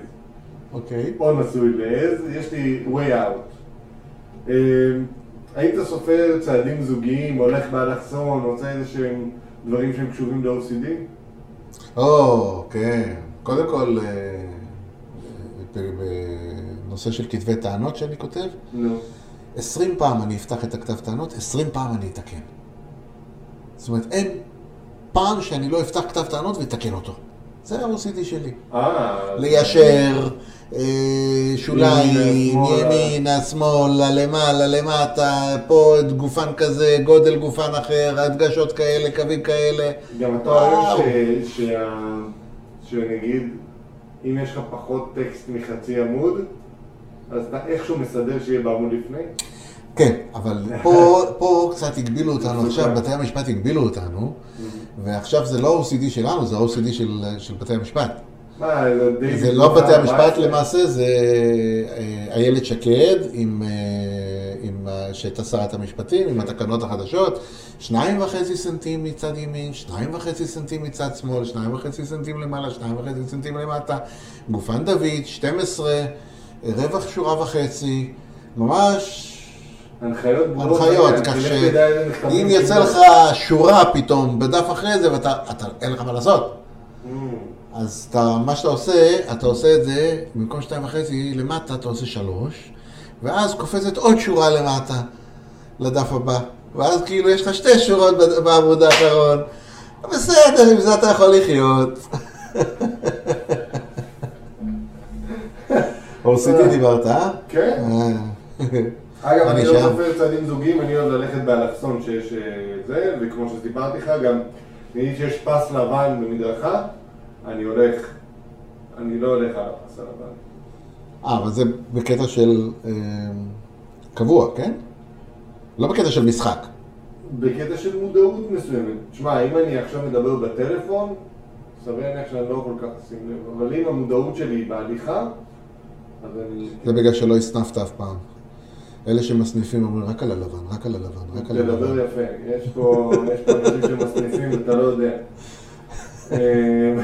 אוקיי. או נשוי לעז, יש לי way out. אה, היית סופר צעדים זוגיים, הולך באלכסון, עושה איזה שהם דברים שהם קשורים ל-OCD? או, כן. קודם כל, אה, ב- בנושא של כתבי טענות שאני כותב, נו. עשרים פעם אני אפתח את הכתב טענות, עשרים פעם אני אתקן. זאת אומרת, אין פעם שאני לא אפתח כתב טענות ואתקן אותו. זה ה-OCD שלי. אה, ליישר, אה, שוליים, ימינה, שמאלה. למעלה, למטה, פה גופן כזה, גודל גופן אחר, הדגשות כאלה, קווים כאלה. גם אתה. אוהב שנגיד, אם יש לך פחות טקסט מחצי עמוד, אז אתה איכשהו מסדר שיהיה בעמוד לפני? כן, אבל פה, פה קצת הגבילו אותנו, *laughs* עכשיו בתי המשפט הגבילו אותנו, ועכשיו זה לא OCD שלנו, זה OCD של, של בתי המשפט. מה, זה. זה לא בתי המשפט 14. למעשה, זה אה, איילת שקד, עם, אה, עם, אה, שהייתה שרת המשפטים, עם התקנות החדשות, שניים וחצי סנטים מצד ימין, שניים וחצי סנטים מצד שמאל, שניים וחצי סנטים למעלה, שניים וחצי סנטים למטה, גופן דוד, 12, רווח שורה וחצי, ממש הנחיות ברורות. הנחיות, כך שאם יצא. לך שורה פתאום בדף אחרי זה, ואתה, אתה, אין לך מה לעשות. Mm, אז אתה, מה שאתה עושה, אתה עושה את זה, במקום שתיים וחצי למטה, אתה עושה שלוש, ואז קופצת עוד שורה למטה, לדף הבא. ואז כאילו יש לך שתי שורות ב- בעמוד האחרון. בסדר, עם זה אתה יכול לחיות. *laughs* OCD דיברת, אה? כן. *laughs* אגב, אני לא. סופר צעדים זוגיים, אני אוהב ללכת באלכסון שיש אה, זה, וכמו שסיפרתי לך, גם נגיד שיש פס לבן במדרכה, אני הולך, אני לא הולך על הפס הלבן. אה, אבל זה בקטע של אה, קבוע, כן? לא בקטע של משחק. בקטע של מודעות מסוימת. תשמע, אם אני עכשיו מדבר בטלפון, סביר להניח שאני לא כל כך אשים לב, אבל אם המודעות שלי היא בהליכה, אז אני... זה בגלל שלא הסנפת אף פעם. אלה שמסניפים אומרים רק על הלבן, רק על הלבן, רק על תדבר הלבן. יפה, יש פה אנשים שמסניפים ואתה לא יודע. אה,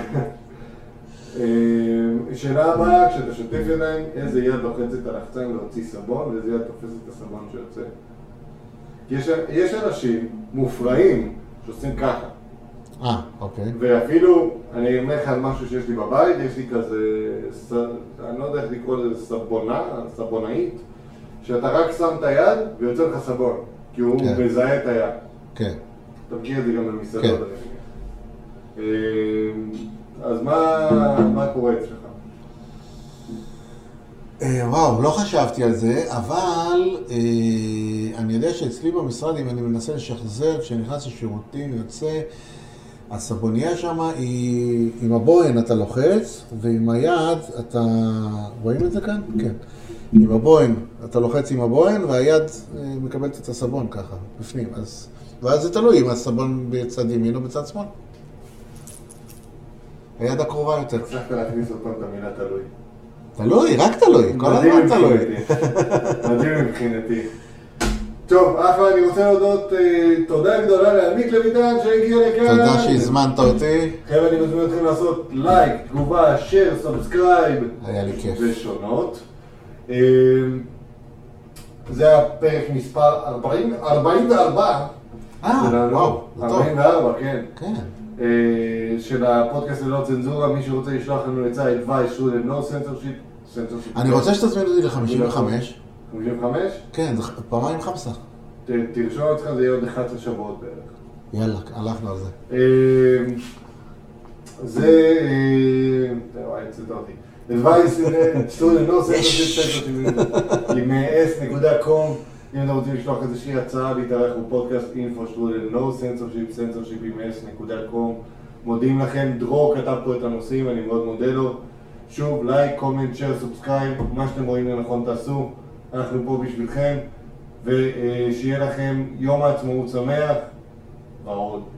אה, שאלה הבאה, כשאתה שוטף ידיים, איזה יד לוחצת על לחצן להוציא סבון ואיזה יד תופסת את הסבון שיוצא? יש, יש אנשים מופרעים שעושים ככה, אה, אוקיי. ואפילו, אני אומר לך על משהו שיש לי בבית, יש לי כזה, ס, אני לא יודע איך לקרוא לזה, סבונה, סבונאית, שאתה רק שם את היד ויוצא לך סבון, כי הוא כן. מזהה את היד. כן. אתה מכיר את זה גם במסעדות, כן. אה, אז מה, מה קורה אצלך? אה, וואו, לא חשבתי על זה, אבל אה, אני יודע שאצלי במשרד, אם אני מנסה לשחזר, כשאני נכנס לשירותים, יוצא, הסבונייה שם היא, עם הבוהן אתה לוחץ, ועם היד אתה, רואים את זה כאן? כן. עם הבוהן, אתה לוחץ עם הבוהן, והיד אה, מקבלת את הסבון ככה, בפנים. אז, ואז זה תלוי אם הסבון בצד ימין או בצד שמאל. היד הקרובה יותר. הצלחת להכניס עוד פעם את המילה תלוי. תלוי, רק תלוי, כל הזמן תלוי. מדהים מבחינתי. טוב, אחלה, אני רוצה להודות אה, תודה גדולה לעמית לויטן שהגיע לכאן. תודה שהזמנת אותי, חבר'ה, אני מזמין אתכם לעשות לייק, תגובה, share, subscribe היה לי כיף. ושונות. אה, זה הפרק מספר 40, 44 אה. וואו, טוב. 44, כן. כן. אה, של הפודקאסט ללא צנזורה, מי שרוצה לשלוח לנו עצה, advice, should no censorship. אני רוצה שתזמין אותי ל-55. 55? כן, זה פעמיים חמסה. תרשום אותך, זה יהיה עוד 11 שבועות בערך. יאללה, הלכנו על זה. אה, זה... וואי, הוצאת אותי. No censorship, censorship, עם אה, s.com, אם אתם רוצים לשלוח איזושהי הצעה להתארח בפודקאסט info student, no censorship, censorship עם s.com. מודים לכם, דרור כתב פה את הנושאים, אני מאוד מודה לו. שוב, like, comment, share, subscribe, מה שאתם רואים לנכון תעשו, אנחנו פה בשבילכם, ושיהיה לכם יום העצמאות שמח, ועוד.